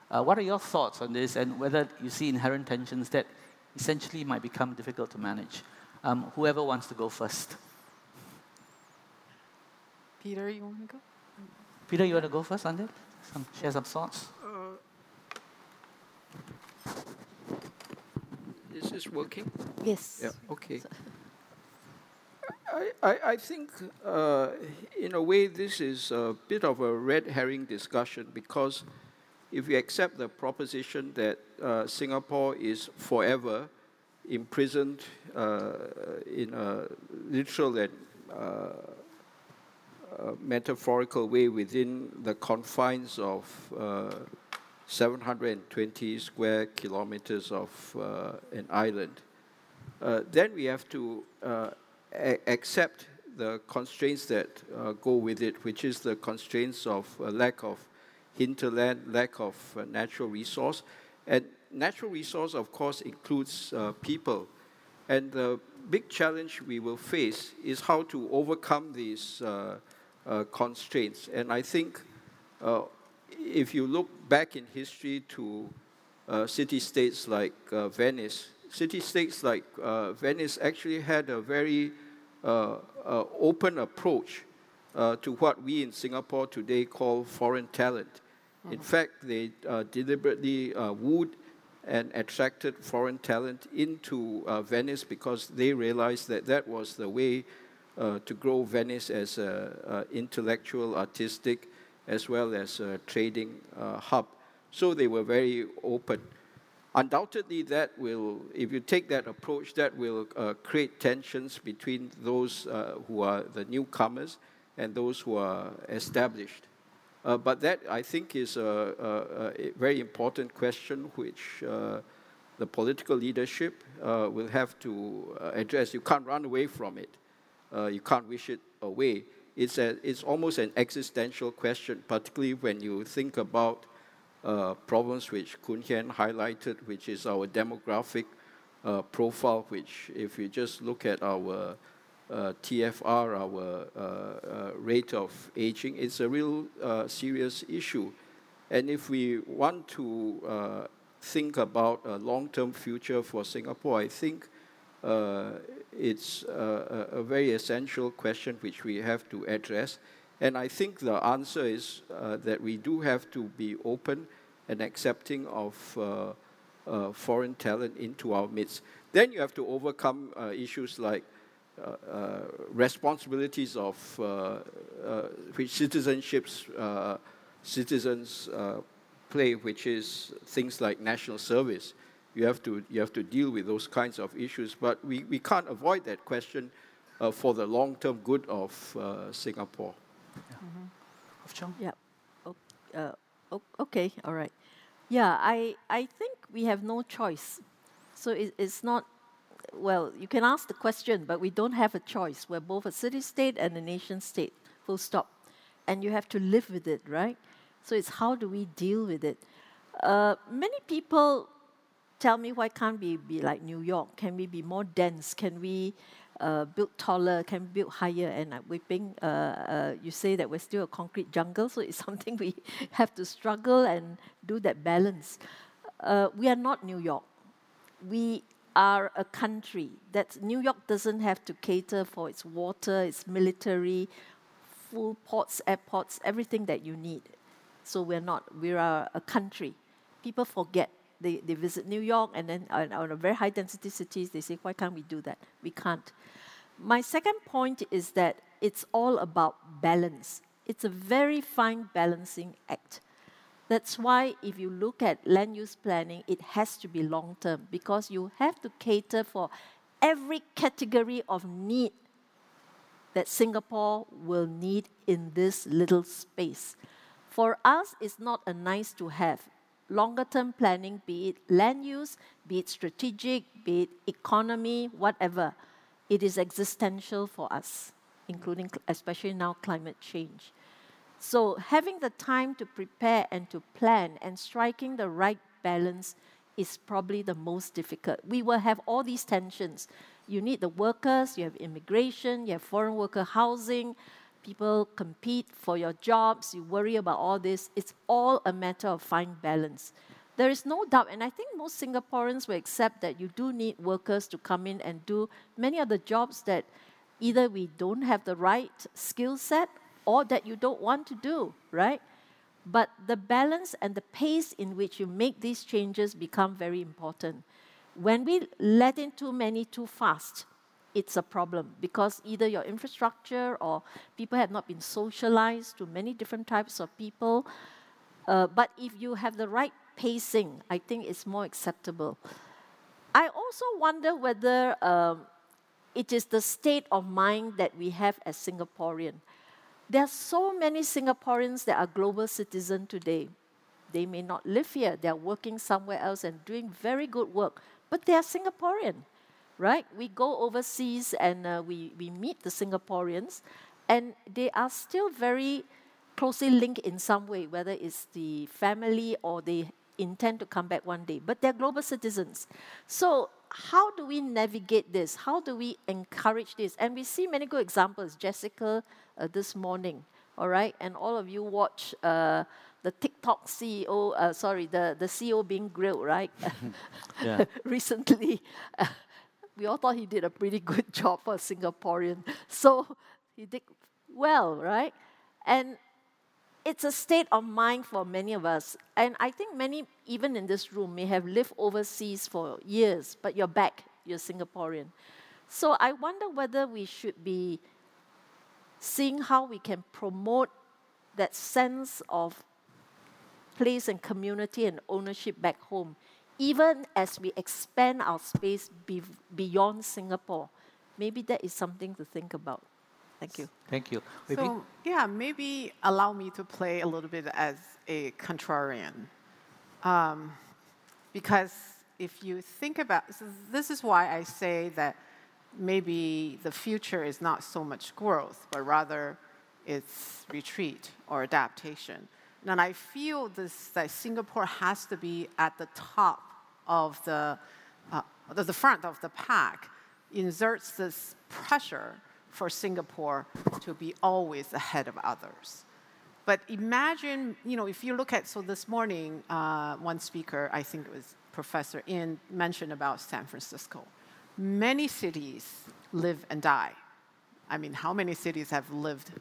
Uh, what are your thoughts on this, and whether you see inherent tensions that essentially might become difficult to manage? Um, whoever wants to go first. Peter, you want to go? Peter, you want to go first on that? Some, share some thoughts. Is working? Yes. Yeah. Okay. I, I, I think, uh, in a way, this is a bit of a red herring discussion because if we accept the proposition that uh, Singapore is forever imprisoned uh, in a literal and uh, metaphorical way within the confines of uh, 720 square kilometers of uh, an island. Uh, then we have to uh, accept the constraints that uh, go with it, which is the constraints of lack of hinterland, lack of natural resource. And natural resource, of course, includes people. And the big challenge we will face is how to overcome these uh, uh, constraints. And I think uh, if you look back in history to city-states like Venice, city-states like Venice actually had a very uh, uh, open approach uh, to what we in Singapore today call foreign talent. Mm-hmm. In fact, they deliberately wooed and attracted foreign talent into uh, Venice because they realized that that was the way uh, to grow Venice as an intellectual, artistic, as well as a trading uh, hub. So they were very open undoubtedly that will, if you take that approach, that will uh, create tensions between those uh, who are the newcomers and those who are established. Uh, but that, I think, is a, a, a very important question which uh, the political leadership uh, will have to address. You can't run away from it. you can't wish it away. It's, a, it's almost an existential question, particularly when you think about uh, problems which Koon Hean highlighted, which is our demographic uh, profile, which if you just look at our uh, TFR, our uh, uh, rate of aging, it's a real uh, serious issue. And if we want to think about a long-term future for Singapore, I think it's a, a, very essential question which we have to address. And I think the answer is uh, that we do have to be open and accepting of uh, uh, foreign talent into our midst. Then you have to overcome uh, issues like responsibilities of which citizenships citizens play, which is things like national service. You have to you have to deal with those kinds of issues, but we, we can't avoid that question for the long-term good of Singapore. Mm-hmm. Yeah. Uh, okay, all right. Yeah, I, I think we have no choice. So it, it's not, well, you can ask the question, but we don't have a choice. We're both a city state and a nation state, full stop. And you have to live with it, right? So it's how do we deal with it? Uh, many people tell me, why can't we be like New York? Can we be more dense? Can we uh, build taller, can we build higher. And uh, Weiping, uh, uh, you say that we're still a concrete jungle, so it's something we have to struggle and do that balance. Uh, we are not New York. We are a country that New York doesn't have to cater for its water, its military, full ports, airports, everything that you need. So we're not. We are a country. People forget they, they visit New York and then on, on a very high density cities, they say, why can't we do that? We can't. My second point is that it's all about balance. It's a very fine balancing act. That's why if you look at land use planning, it has to be long term because you have to cater for every category of need that Singapore will need in this little space. For us, it's not a nice to have longer term planning, be it land use, be it strategic, be it economy, whatever, it is existential for us, including especially now climate change. So having the time to prepare and to plan and striking the right balance is probably the most difficult. We will have all these tensions. You need the workers, you have immigration, you have foreign worker housing, people compete for your jobs, you worry about all this. It's all a matter of fine balance. There is no doubt, and I think most Singaporeans will accept that you do need workers to come in and do many of the jobs that either we don't have the right skill set or that you don't want to do, right? But the balance and the pace in which you make these changes become very important. When we let in too many too fast, it's a problem because either your infrastructure or people have not been socialized to many different types of people. Uh, but if you have the right pacing, I think it's more acceptable. I also wonder whether um, it is the state of mind that we have as Singaporean. There are so many Singaporeans that are global citizens today. They may not live here. They're working somewhere else and doing very good work, but they are Singaporean, right? We go overseas and uh, we, we meet the Singaporeans, and they are still very closely linked in some way, whether it's the family or they intend to come back one day. But they're global citizens. So how do we navigate this? How do we encourage this? And we see many good examples. Jessica uh, this morning, all right, and all of you watch uh, the TikTok CEO, uh, sorry, the, the CEO being grilled, right? Recently. we all thought he did a pretty good job for a Singaporean. So he did well, right? And it's a state of mind for many of us. And I think many, even in this room, may have lived overseas for years, but you're back, you're Singaporean. So I wonder whether we should be seeing how we can promote that sense of place and community and ownership back home, even as we expand our space be beyond Singapore. Maybe that is something to think about. Thank you. Thank you. Maybe so, yeah, maybe allow me to play a little bit as a contrarian. Um, because if you think about this is why I say that maybe the future is not so much growth, but rather it's retreat or adaptation. And I feel this that Singapore has to be at the top of the, uh, the front of the pack, inserts this pressure for Singapore to be always ahead of others. But imagine, you know, if you look at, so this morning, uh, one speaker, I think it was Professor Ian, mentioned about San Francisco. Many cities live and die. I mean, how many cities have lived,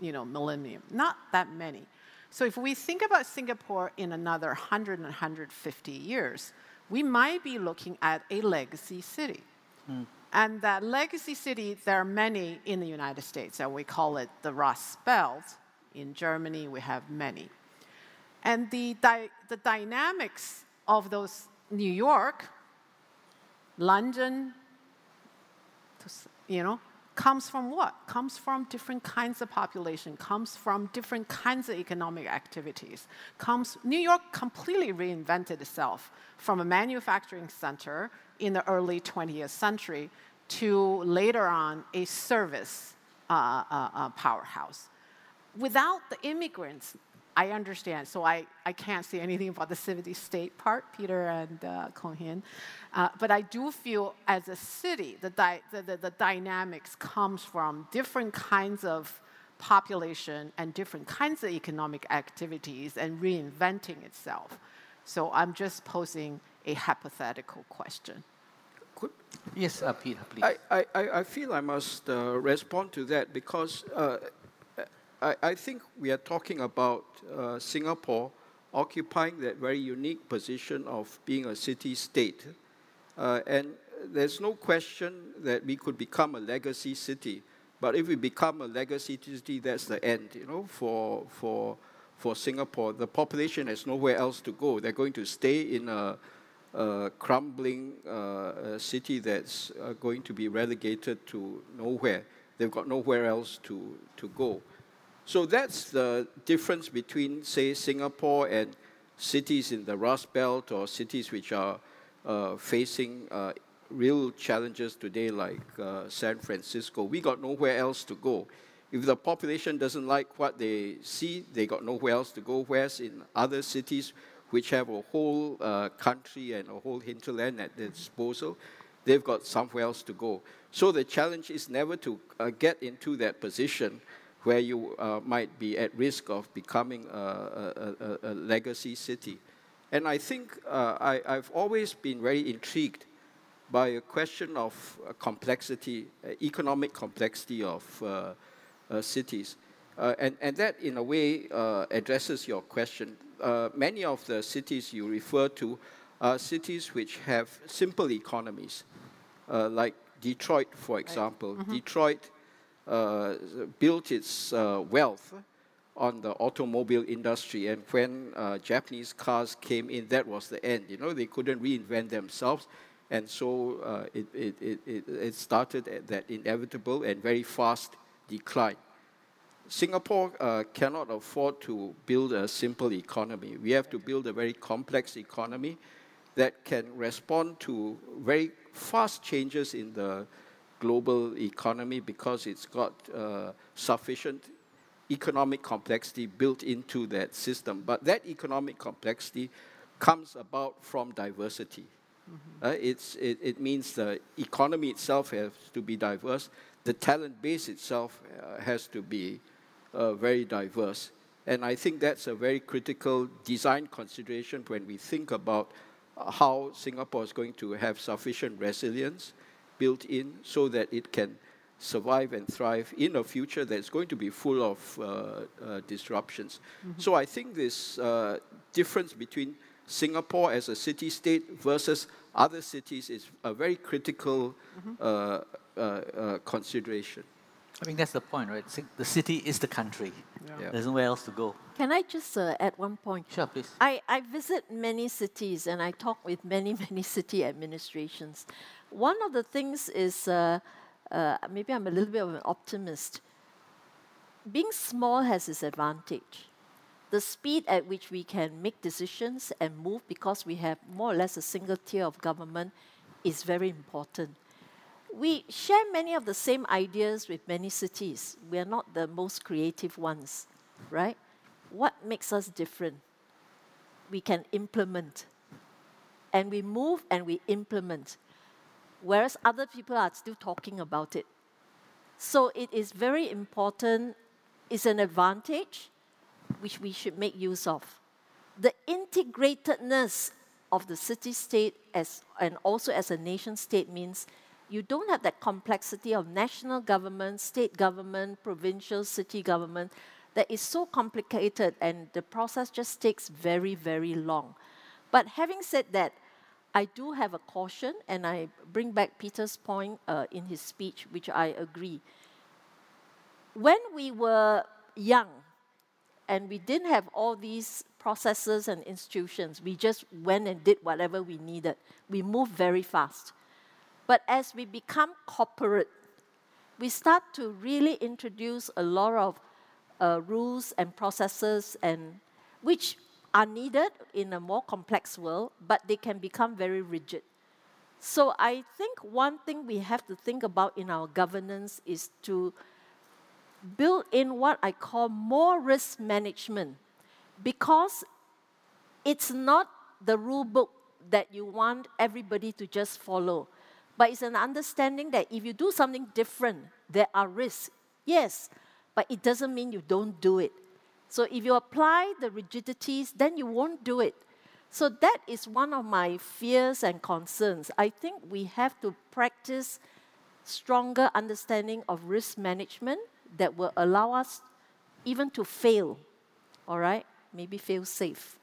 you know, millennium? Not that many. So if we think about Singapore in another 100 and 150 years, we might be looking at a legacy city. Mm. And that legacy city, there are many in the United States, and we call it the Rust Belt. In Germany, we have many. And the, di- the dynamics of those New York, London, you know, comes from what? Comes from different kinds of population, comes from different kinds of economic activities. Comes New York completely reinvented itself from a manufacturing center in the early 20th century to later on a service uh, uh, uh, powerhouse. Without the immigrants, I understand, so I, I can't say anything about the city state part, Peter and uh, Kong uh, but I do feel as a city, the, di- the, the, the dynamics comes from different kinds of population and different kinds of economic activities and reinventing itself. So I'm just posing a hypothetical question. Could, yes, uh, Peter, please. I, I, I feel I must uh, respond to that because uh, I, I think we are talking about uh, Singapore occupying that very unique position of being a city state. Uh, and there's no question that we could become a legacy city. But if we become a legacy city, that's the end, you know, for, for, for Singapore. The population has nowhere else to go. They're going to stay in a, a crumbling uh, city that's uh, going to be relegated to nowhere. They've got nowhere else to, to go. So that's the difference between, say, Singapore and cities in the Rust Belt or cities which are uh, facing uh, real challenges today, like uh, San Francisco. We got nowhere else to go. If the population doesn't like what they see, they got nowhere else to go. Whereas in other cities, which have a whole uh, country and a whole hinterland at their disposal, they've got somewhere else to go. So the challenge is never to uh, get into that position where you uh, might be at risk of becoming a, a, a, a legacy city. And I think uh, I, have always been very intrigued by a question of uh, complexity, uh, economic complexity of uh, uh, cities. and, and that, in a way, addresses your question. many of the cities you refer to are cities which have simple economies, like Detroit, for example. Right. Mm -hmm. Detroit built its uh, wealth on the automobile industry. And when uh, Japanese cars came in, that was the end. You know, they couldn't reinvent themselves. And so uh, it, it, it, it started at that inevitable and very fast decline. Singapore uh, cannot afford to build a simple economy. We have to build a very complex economy that can respond to very fast changes in the global economy because it's got uh, sufficient economic complexity built into that system. But that economic complexity comes about from diversity. Mm-hmm. Uh, it's, it, it, means the economy itself has to be diverse, the talent base itself uh, has to be uh, very diverse. And I think that's a very critical design consideration when we think about uh, how Singapore is going to have sufficient resilience built in so that it can survive and thrive in a future that's going to be full of uh, uh, disruptions. Mm-hmm. So I think this uh, difference between Singapore as a city state versus other cities is a very critical mm-hmm. Uh, uh, uh, consideration. I think that's the point, right? The city is the country. Yeah. Yeah. There's nowhere else to go. Can I just add one point? Sure, please. I, I visit many cities and I talk with many, many city administrations. One of the things is uh, uh, maybe I'm a little bit of an optimist. Being small has its advantage. The speed at which we can make decisions and move because we have more or less a single tier of government is very important. We share many of the same ideas with many cities. We are not the most creative ones, right? What makes us different? We can implement. And we move and we implement whereas other people are still talking about it. So it is very important, it's an advantage which we should make use of. The integratedness of the city state as, and also as a nation state means you don't have that complexity of national government, state government, provincial, city government that is so complicated and the process just takes very, very long. But having said that, I do have a caution, and I bring back Peter's point uh, in his speech, which I agree. When we were young and we didn't have all these processes and institutions, we just went and did whatever we needed. We moved very fast. But as we become corporate, we start to really introduce a lot of uh, rules and processes and which are needed in a more complex world, but they can become very rigid. So I think one thing we have to think about in our governance is to build in what I call more risk management because it's not the rule book that you want everybody to just follow, but it's an understanding that if you do something different, there are risks. Yes, but it doesn't mean you don't do it. So if you apply the rigidities, then you won't do it. So that is one of my fears and concerns. I think we have to practice stronger understanding of risk management that will allow us even to fail. All right? Maybe fail safe.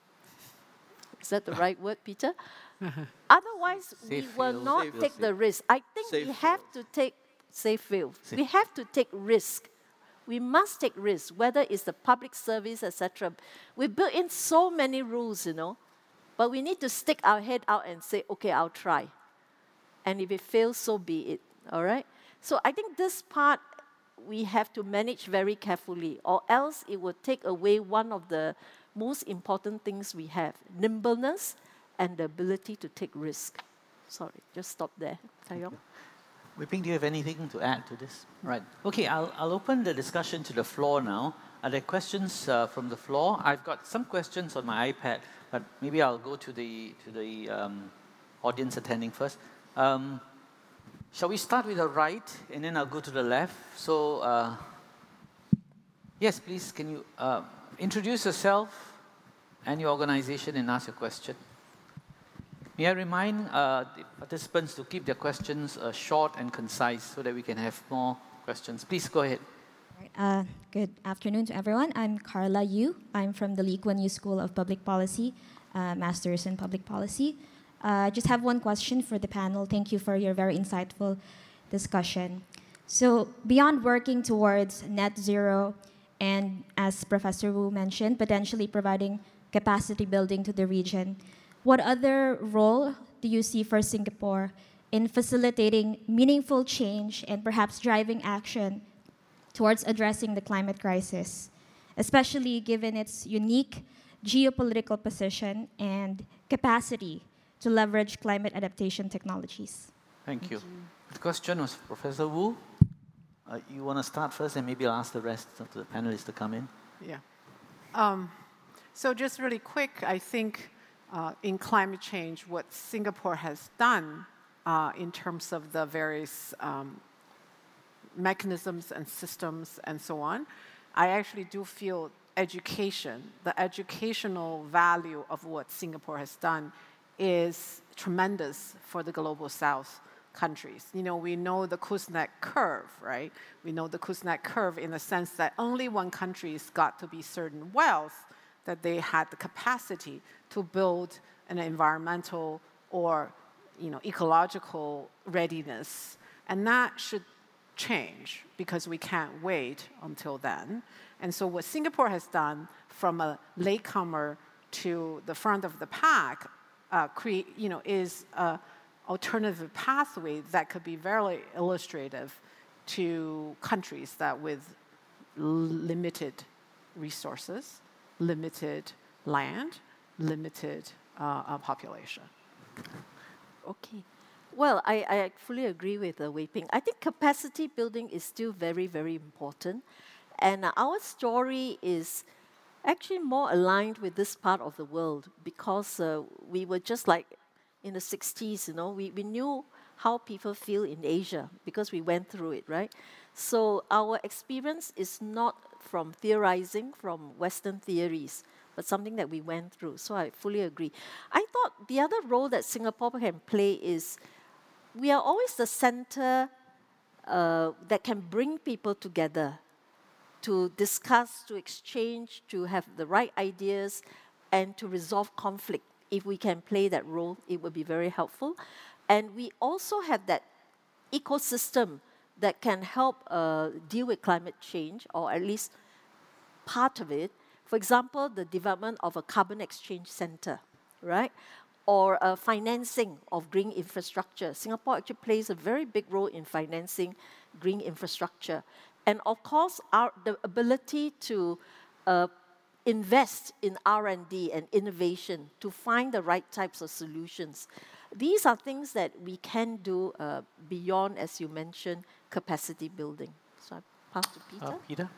Is that the right word, Peter? Otherwise, safe we will fail, not take the risk. I think safe we have fail. to take safe fail. Safe. We have to take risk we must take risks, whether it's the public service, etc. We built in so many rules, you know, but we need to stick our head out and say, okay, I'll try. And if it fails, so be it. All right? So I think this part we have to manage very carefully, or else it will take away one of the most important things we have nimbleness and the ability to take risk. Sorry, just stop there. Tai Yong. Wei Ping, do you have anything to add to this? Right. Okay, I'll, I'll open the discussion to the floor now. Are there questions uh, from the floor? I've got some questions on my iPad, but maybe I'll go to the, to the um, audience attending first. Um, shall we start with the right, and then I'll go to the left? So, uh, yes, please, can you uh, introduce yourself and your organization and ask your question? May I remind uh, the participants to keep their questions uh, short and concise so that we can have more questions. Please go ahead. Uh, good afternoon to everyone. I'm Carla Yu. I'm from the Lee Kuan Yew School of Public Policy, uh, Masters in Public Policy. I uh, just have one question for the panel. Thank you for your very insightful discussion. So, beyond working towards net zero, and as Professor Wu mentioned, potentially providing capacity building to the region, what other role do you see for Singapore in facilitating meaningful change and perhaps driving action towards addressing the climate crisis, especially given its unique geopolitical position and capacity to leverage climate adaptation technologies? Thank you. The question was Professor Wu. Uh, you want to start first, and maybe I'll ask the rest of the panelists to come in. Yeah. Um, so just really quick, I think uh, in climate change, what Singapore has done uh, in terms of the various um, mechanisms and systems and so on, I actually do feel education, the educational value of what Singapore has done is tremendous for the global south countries. You know, we know the Kuznets curve, right? We know the Kuznets curve in the sense that only one country's got to be certain wealth that they had the capacity to build an environmental or you know, ecological readiness. And that should change because we can't wait until then. And so what Singapore has done from a latecomer to the front of the pack uh, create, you know, is an alternative pathway that could be very illustrative to countries that with limited resources, limited land, limited uh, uh, population. Okay. Well, I, I fully agree with uh, Wei Ping. I think capacity building is still very, very important. And uh, our story is actually more aligned with this part of the world because uh, we were just like in the 60s, you know, we, we knew how people feel in Asia because we went through it, right? So our experience is not from theorizing from Western theories, but something that we went through. So I fully agree. I thought the other role that Singapore can play is we are always the center uh, that can bring people together to discuss, to exchange, to have the right ideas, and to resolve conflict. If we can play that role, it would be very helpful. And we also have that ecosystem that can help uh, deal with climate change, or at least part of it. For example, the development of a carbon exchange center, right? or uh, financing of green infrastructure. Singapore actually plays a very big role in financing green infrastructure. And of course, our, the ability to uh, invest in R&D and innovation to find the right types of solutions. These are things that we can do uh, beyond, as you mentioned, capacity building. So I pass to Peter. Uh, Peter?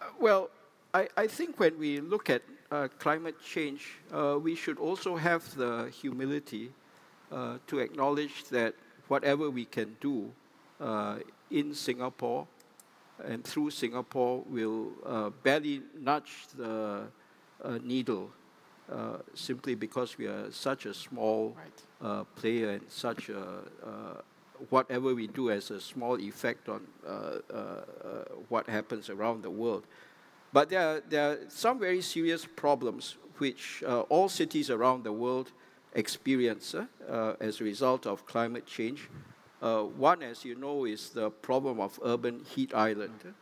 Uh, well, I, I think when we look at uh, climate change, uh, we should also have the humility uh, to acknowledge that whatever we can do uh, in Singapore and through Singapore will uh, barely nudge the uh, needle simply because we are such a small right. player and such a whatever we do has a small effect on what happens around the world. But there are, there are some very serious problems which uh, all cities around the world experience uh, uh, as a result of climate change. Uh, one, as you know, is the problem of urban heat island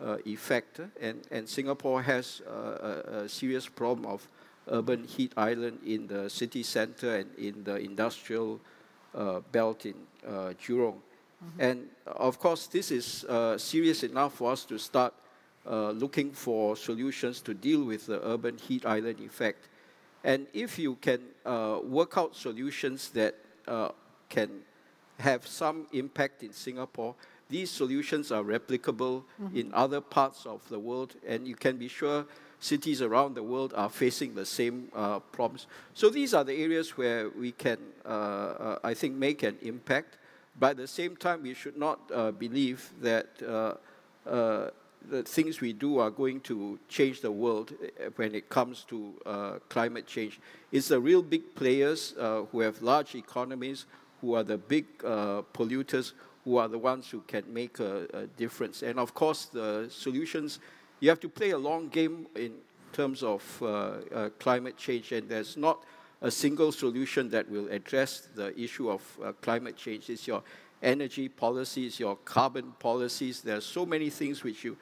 uh, effect. And, and Singapore has a, a, serious problem of urban heat island in the city center and in the industrial uh, belt in Jurong. Mm -hmm. And of course, this is serious enough for us to start uh, looking for solutions to deal with the urban heat island effect. And if you can uh, work out solutions that uh, can have some impact in Singapore, these solutions are replicable mm-hmm. in other parts of the world, and you can be sure cities around the world are facing the same uh, problems. So these are the areas where we can, uh, uh, I think, make an impact. But at the same time, we should not uh, believe that the things we do are going to change the world eh, when it comes to uh, climate change. It's the real big players uh, who have large economies, who are the big uh, polluters, who are the ones who can make a, a, difference. And of course, the solutions, you have to play a long game in terms of uh, uh, climate change, and there's not a single solution that will address the issue of uh, climate change. It's your energy policies, your carbon policies. There are so many things which you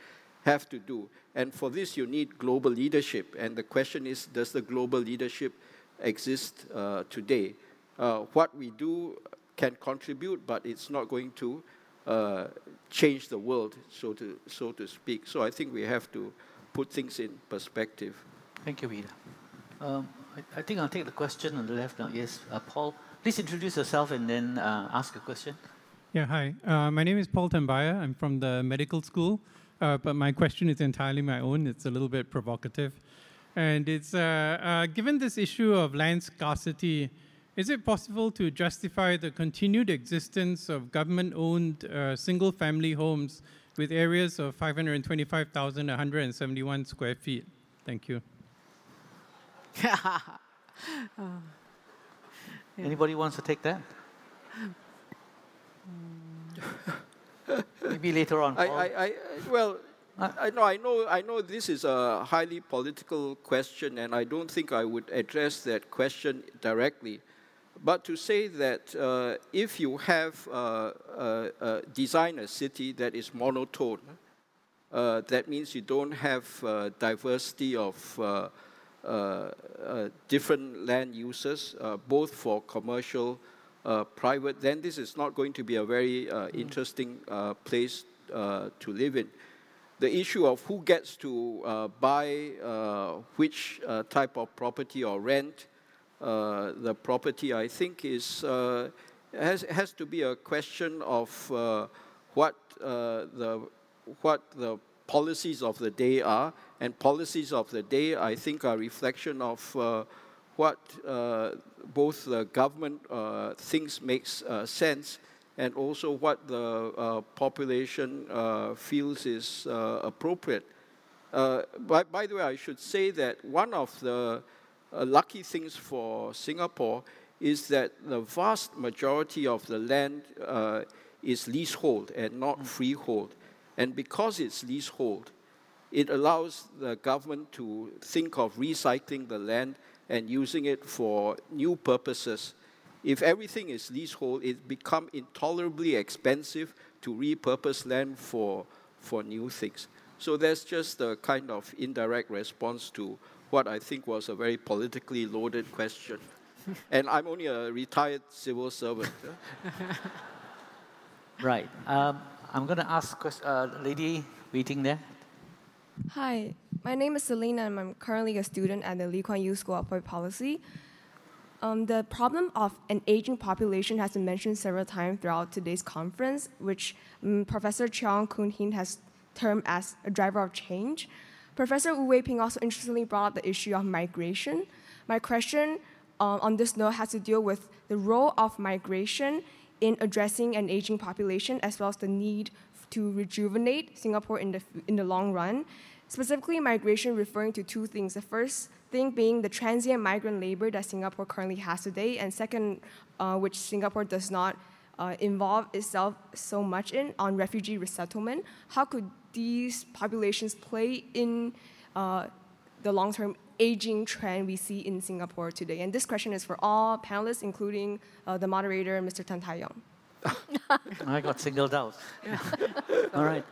have to do. And for this, you need global leadership. And the question is does the global leadership exist uh, today? Uh, what we do can contribute, but it's not going to uh, change the world, so to, so to speak. So I think we have to put things in perspective. Thank you, Peter. Um, I, I, think I'll take the question on the left now. Yes, uh, Paul, please introduce yourself and then uh, ask a question. Yeah, hi. Uh, my name is Paul Tambyah. I'm from the medical school, uh, but my question is entirely my own. It's a little bit provocative. And it's uh, uh, given this issue of land scarcity, is it possible to justify the continued existence of government owned uh, single family homes with areas of 525,171 square feet? Thank you. Anybody wants to take that? Maybe later on. I, I, I, well, I know, I know, I know this is a highly political question, and I don't think I would address that question directly. But to say that uh, if you have uh, uh, uh design a city that is monotone, uh, that means you don't have uh, diversity of different land uses, both for commercial, private, then this is not going to be a very interesting place to live in. The issue of who gets to uh, buy uh, which uh, type of property or rent uh, the property, I think, is uh, has has to be a question of uh, what the what the policies of the day are, and policies of the day, I think, are reflection of what both the government thinks makes sense and also what the uh, population uh, feels is uh, appropriate. by, by the way, I should say that one of the lucky things for Singapore is that the vast majority of the land uh, is leasehold and not mm. freehold. And because it's leasehold, it allows the government to think of recycling the land and using it for new purposes. If everything is leasehold, it becomes intolerably expensive to repurpose land for, for new things. So that's just a kind of indirect response to what I think was a very politically loaded question. and I'm only a retired civil servant. right. Um, I'm going to ask a uh, lady waiting there. Hi, my name is Selena, and I'm currently a student at the Lee Kuan Yew School of Public Policy. Um, the problem of an aging population has been mentioned several times throughout today's conference, which um, Professor Cheong Koon Hean has termed as a driver of change. Professor Wu Wei-ping also interestingly brought up the issue of migration. My question um, on this note has to deal with the role of migration in addressing an aging population as well as the need to rejuvenate Singapore in the, in the long run. Specifically, migration referring to two things. The first thing being the transient migrant labor that Singapore currently has today, and second, uh, which Singapore does not uh, involve itself so much in, on refugee resettlement. How could these populations play in uh, the long-term aging trend we see in Singapore today? And this question is for all panelists, including uh, the moderator, Mr. Tan Tai Yong. I got singled out. all right.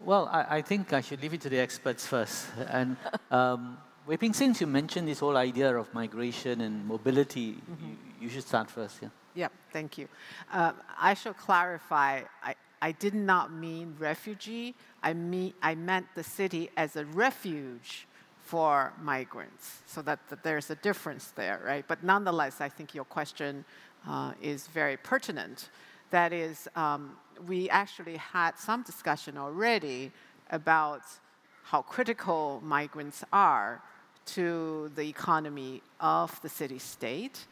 Well, I, I, think I should leave it to the experts first. And um, Wei Ping, since you mentioned this whole idea of migration and mobility, mm -hmm. you, you, should start first. Yeah. Yeah, thank you. Uh, I shall clarify. I, I did not mean refugee. I, mean, I meant the city as a refuge for migrants, so that, that there's a difference there, right? But nonetheless, I think your question uh, is very pertinent. That is, um, we actually had some discussion already about how critical migrants are to the economy of the city state,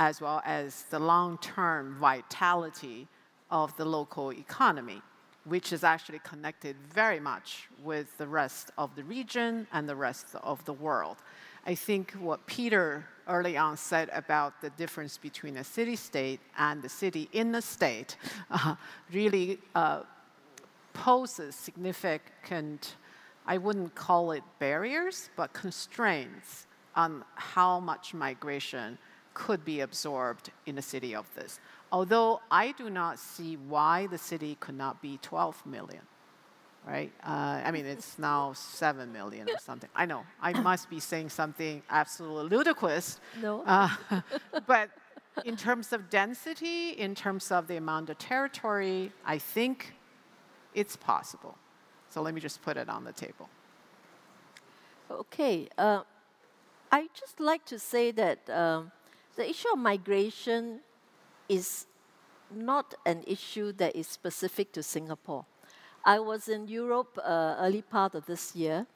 as well as the long term vitality of the local economy, which is actually connected very much with the rest of the region and the rest of the world. I think what Peter early on said about the difference between a city state and the city in the state uh, really uh, poses significant, I wouldn't call it barriers, but constraints on how much migration could be absorbed in a city of this although I do not see why the city could not be 12 million, right? Uh, I mean, it's now 7 million or something. I know, I must be saying something absolutely ludicrous. No. Uh, but in terms of density, in terms of the amount of territory, I think it's possible. So let me just put it on the table. Okay. Uh, I just like to say that um, the issue of migration is not an issue that is specific to Singapore. I was in Europe uh, early part of this year,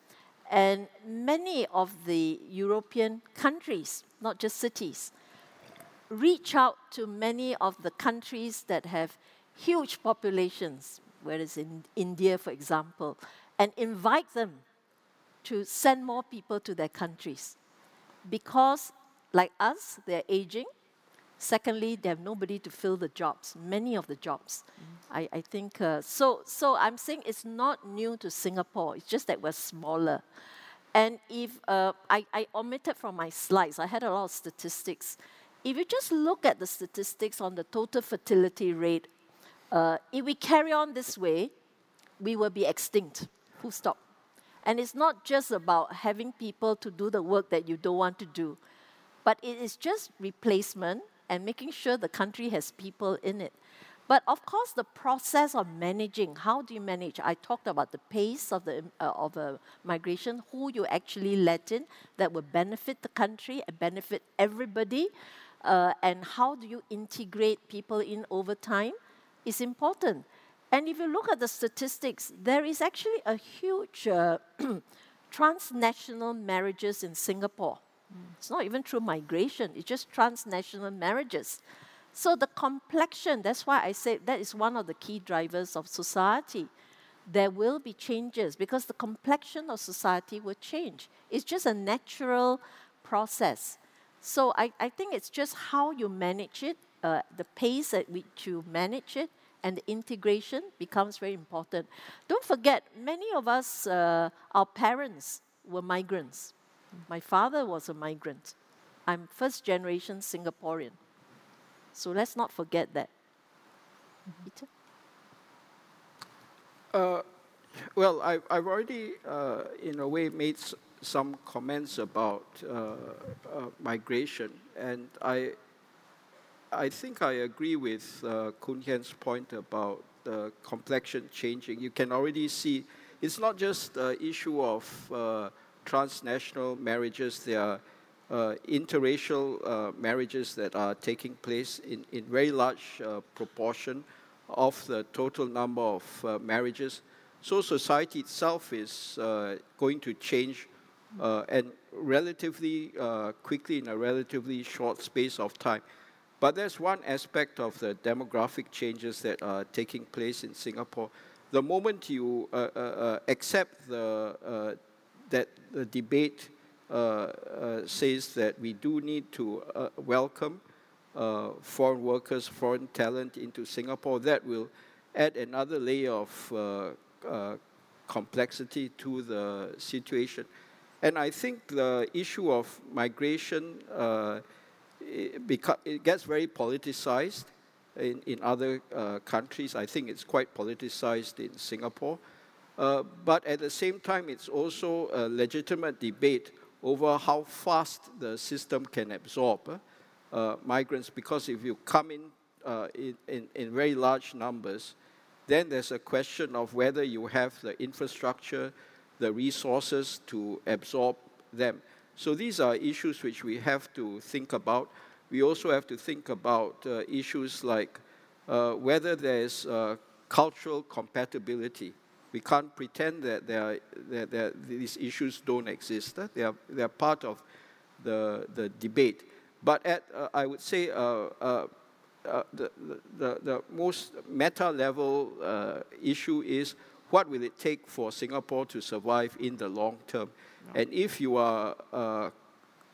and many of the European countries, not just cities, reach out to many of the countries that have huge populations, whereas in India, for example, and invite them to send more people to their countries. Because, like us, they're aging. Secondly, they have nobody to fill the jobs, many of the jobs. Mm. I, I think uh, so. So I'm saying it's not new to Singapore. It's just that we're smaller. And if uh, I, I omitted from my slides, I had a lot of statistics. If you just look at the statistics on the total fertility rate, uh, if we carry on this way, we will be extinct. Full stop. And it's not just about having people to do the work that you don't want to do, but it is just replacement and making sure the country has people in it. But of course, the process of managing, how do you manage? I talked about the pace of the uh, of a migration, who you actually let in that will benefit the country and benefit everybody, uh, and how do you integrate people in over time is important. And if you look at the statistics, there is actually a huge uh, transnational marriages in Singapore. Mm. It's not even through migration, it's just transnational marriages. So the complexion, that's why I say that is one of the key drivers of society. There will be changes because the complexion of society will change. It's just a natural process. So I, I think it's just how you manage it, uh, the pace at which you manage it, and the integration becomes very important. Don't forget, many of us, uh, our parents were migrants. My father was a migrant. I'm first generation Singaporean. So let's not forget that. Peter? Uh, well, I, have already, uh, in a way, made some comments about uh, uh, migration, and I I think I agree with uh, Koon Hean's point about the complexion changing. You can already see it's not just the issue of uh, transnational marriages, there are uh, interracial uh, marriages that are taking place in, in very large uh, proportion of the total number of uh, marriages. So society itself is uh, going to change uh, and relatively quickly in a relatively short space of time. But there's one aspect of the demographic changes that are taking place in Singapore. The moment you accept the, that the debate uh, uh, says that we do need to welcome foreign workers, foreign talent into Singapore, that will add another layer of complexity to the situation. And I think the issue of migration it, it gets very politicized in, in other uh, countries. I think it's quite politicized in Singapore. Uh, but at the same time, it's also a legitimate debate over how fast the system can absorb uh, migrants, because if you come in, uh, in, in, in very large numbers, then there's a question of whether you have the infrastructure, the resources to absorb them. So these are issues which we have to think about. We also have to think about uh, issues like uh, whether there's uh, cultural compatibility. We can't pretend that, are, that, that these issues don't exist. They are, they are part of the, the debate. But at, uh, I would say, uh, uh, the, the, the most meta level issue is what will it take for Singapore to survive in the long term? And if you are uh,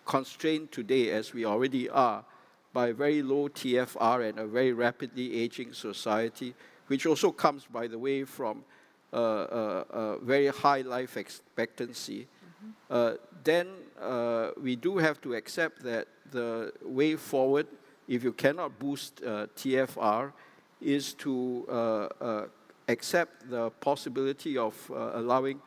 constrained today, as we already are, by very low TFR and a very rapidly aging society, which also comes, by the way, from uh, uh, uh very high life expectancy, mm-hmm. uh, then uh, we do have to accept that the way forward, if you cannot boost uh, TFR, is to accept the possibility of allowing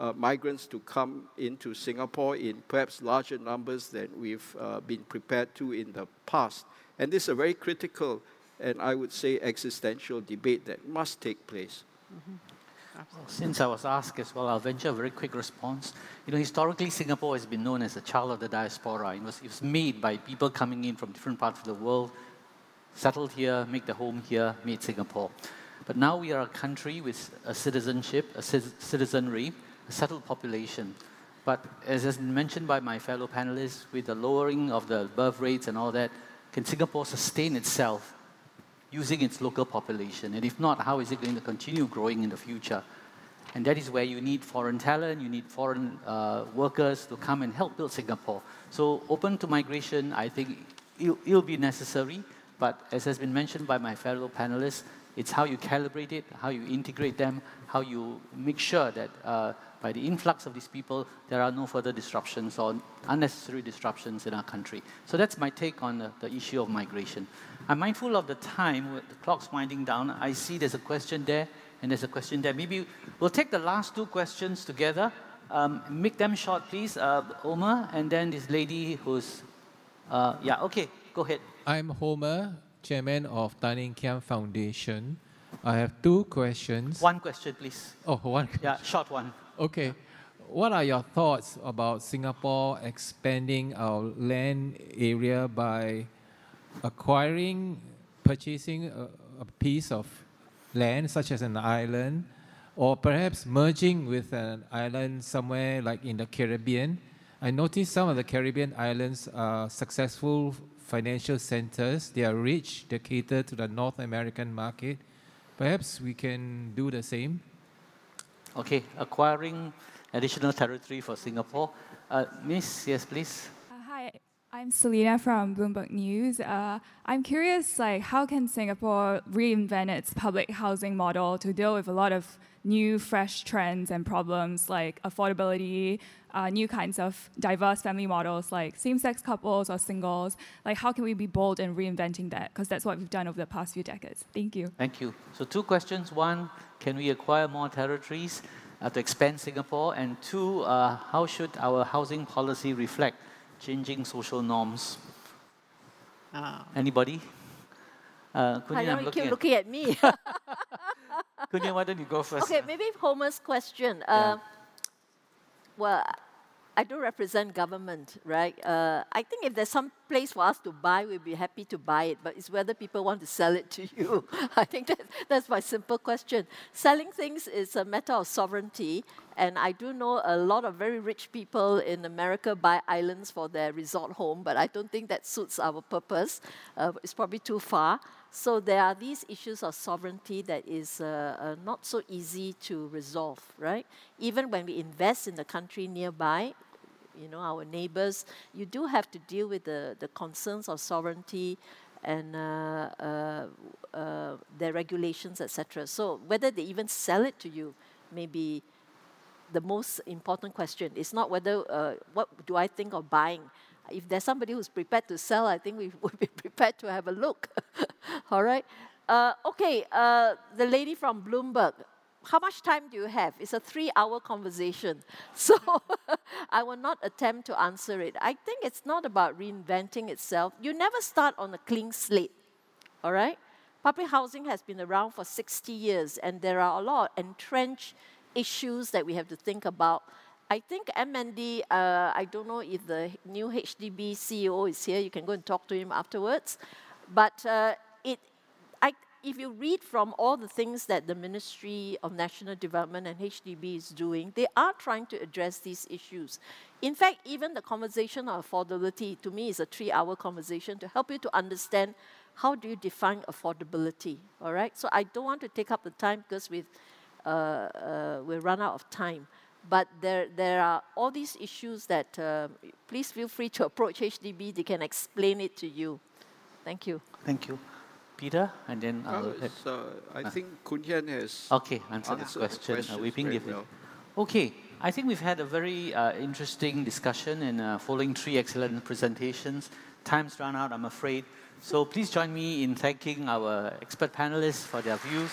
uh, migrants to come into Singapore in perhaps larger numbers than we've uh, been prepared to in the past. And this is a very critical and I would say existential debate that must take place. Since I was asked as well, I'll venture a very quick response. You know, historically, Singapore has been known as a child of the diaspora. It was, it was made by people coming in from different parts of the world, settled here, make their home here, made Singapore. But now we are a country with a citizenship, a citizenry, a settled population. But as has been mentioned by my fellow panelists, with the lowering of the birth rates and all that, can Singapore sustain itself using its local population? And if not, how is it going to continue growing in the future? And that is where you need foreign talent, you need foreign uh, workers to come and help build Singapore. So open to migration, I think it'll, it'll be necessary, but as has been mentioned by my fellow panelists, it's how you calibrate it, how you integrate them, how you make sure that uh, by the influx of these people, there are no further disruptions or unnecessary disruptions in our country. So that's my take on the, the issue of migration. I'm mindful of the time, the clock's winding down. I see there's a question there and there's a question there. Maybe we'll take the last two questions together. Um, make them short, please. Uh, Homer, and then this lady who's, uh, yeah, okay, go ahead. I'm Homer, chairman of Tan Kiam Foundation. I have two questions. One question, please. Oh, one. Yeah, short one. Okay. What are your thoughts about Singapore expanding our land area by acquiring, purchasing a, a piece of land, such as an island, or perhaps merging with an island somewhere like in the Caribbean? I noticed some of the Caribbean islands are successful financial centers. They are rich, they cater to the North American market. Perhaps we can do the same. Okay, acquiring additional territory for Singapore. Uh, Miss, yes, please. I'm Selena from Bloomberg News. Uh, I'm curious, like, how can Singapore reinvent its public housing model to deal with a lot of new, fresh trends and problems like affordability, uh, new kinds of diverse family models like same-sex couples or singles. Like, how can we be bold in reinventing that? Because that's what we've done over the past few decades. Thank you. Thank you. So two questions. One, can we acquire more territories uh, to expand Singapore? And two, uh, how should our housing policy reflect changing social norms? Uh, Anybody? Uh, I know you keep at looking at me. Koon Hean, why don't you go first? Okay, maybe Homer's question. Uh, yeah. Well, I do represent government, right? Uh, I think if there's some place for us to buy, we'd be happy to buy it, but it's whether people want to sell it to you. I think that, that's my simple question. Selling things is a matter of sovereignty, and I do know a lot of very rich people in America buy islands for their resort home, but I don't think that suits our purpose. Uh, it's probably too far. So there are these issues of sovereignty that is uh, uh, not so easy to resolve, right? Even when we invest in the country nearby, you know, our neighbors, you do have to deal with the, the concerns of sovereignty and uh, uh, uh, their regulations, etc. So whether they even sell it to you may be the most important question. It's not whether, uh, what do I think of buying? If there's somebody who's prepared to sell, I think we would be prepared to have a look. All right? Uh, okay, uh, the lady from Bloomberg how much time do you have? It's a three hour conversation. So I will not attempt to answer it. I think it's not about reinventing itself. You never start on a clean slate, all right? Public housing has been around for 60 years, and there are a lot of entrenched issues that we have to think about. I think MND, uh, I don't know if the new HDB CEO is here, you can go and talk to him afterwards. But uh, it, if you read from all the things that the Ministry of National Development and HDB is doing, they are trying to address these issues. In fact, even the conversation on affordability, to me, is a three hour conversation to help you to understand how do you define affordability, all right? So I don't want to take up the time because we've, uh, uh, we run out of time. But there, there are all these issues that uh, please feel free to approach HDB. They can explain it to you. Thank you. Thank you. Peter, and then well, uh, I uh, think Koon Hean has okay answered the question. Uh, Wei Ping well. Okay, I think we've had a very uh, interesting discussion and uh, following three excellent presentations. Time's run out, I'm afraid. So please join me in thanking our expert panelists for their views.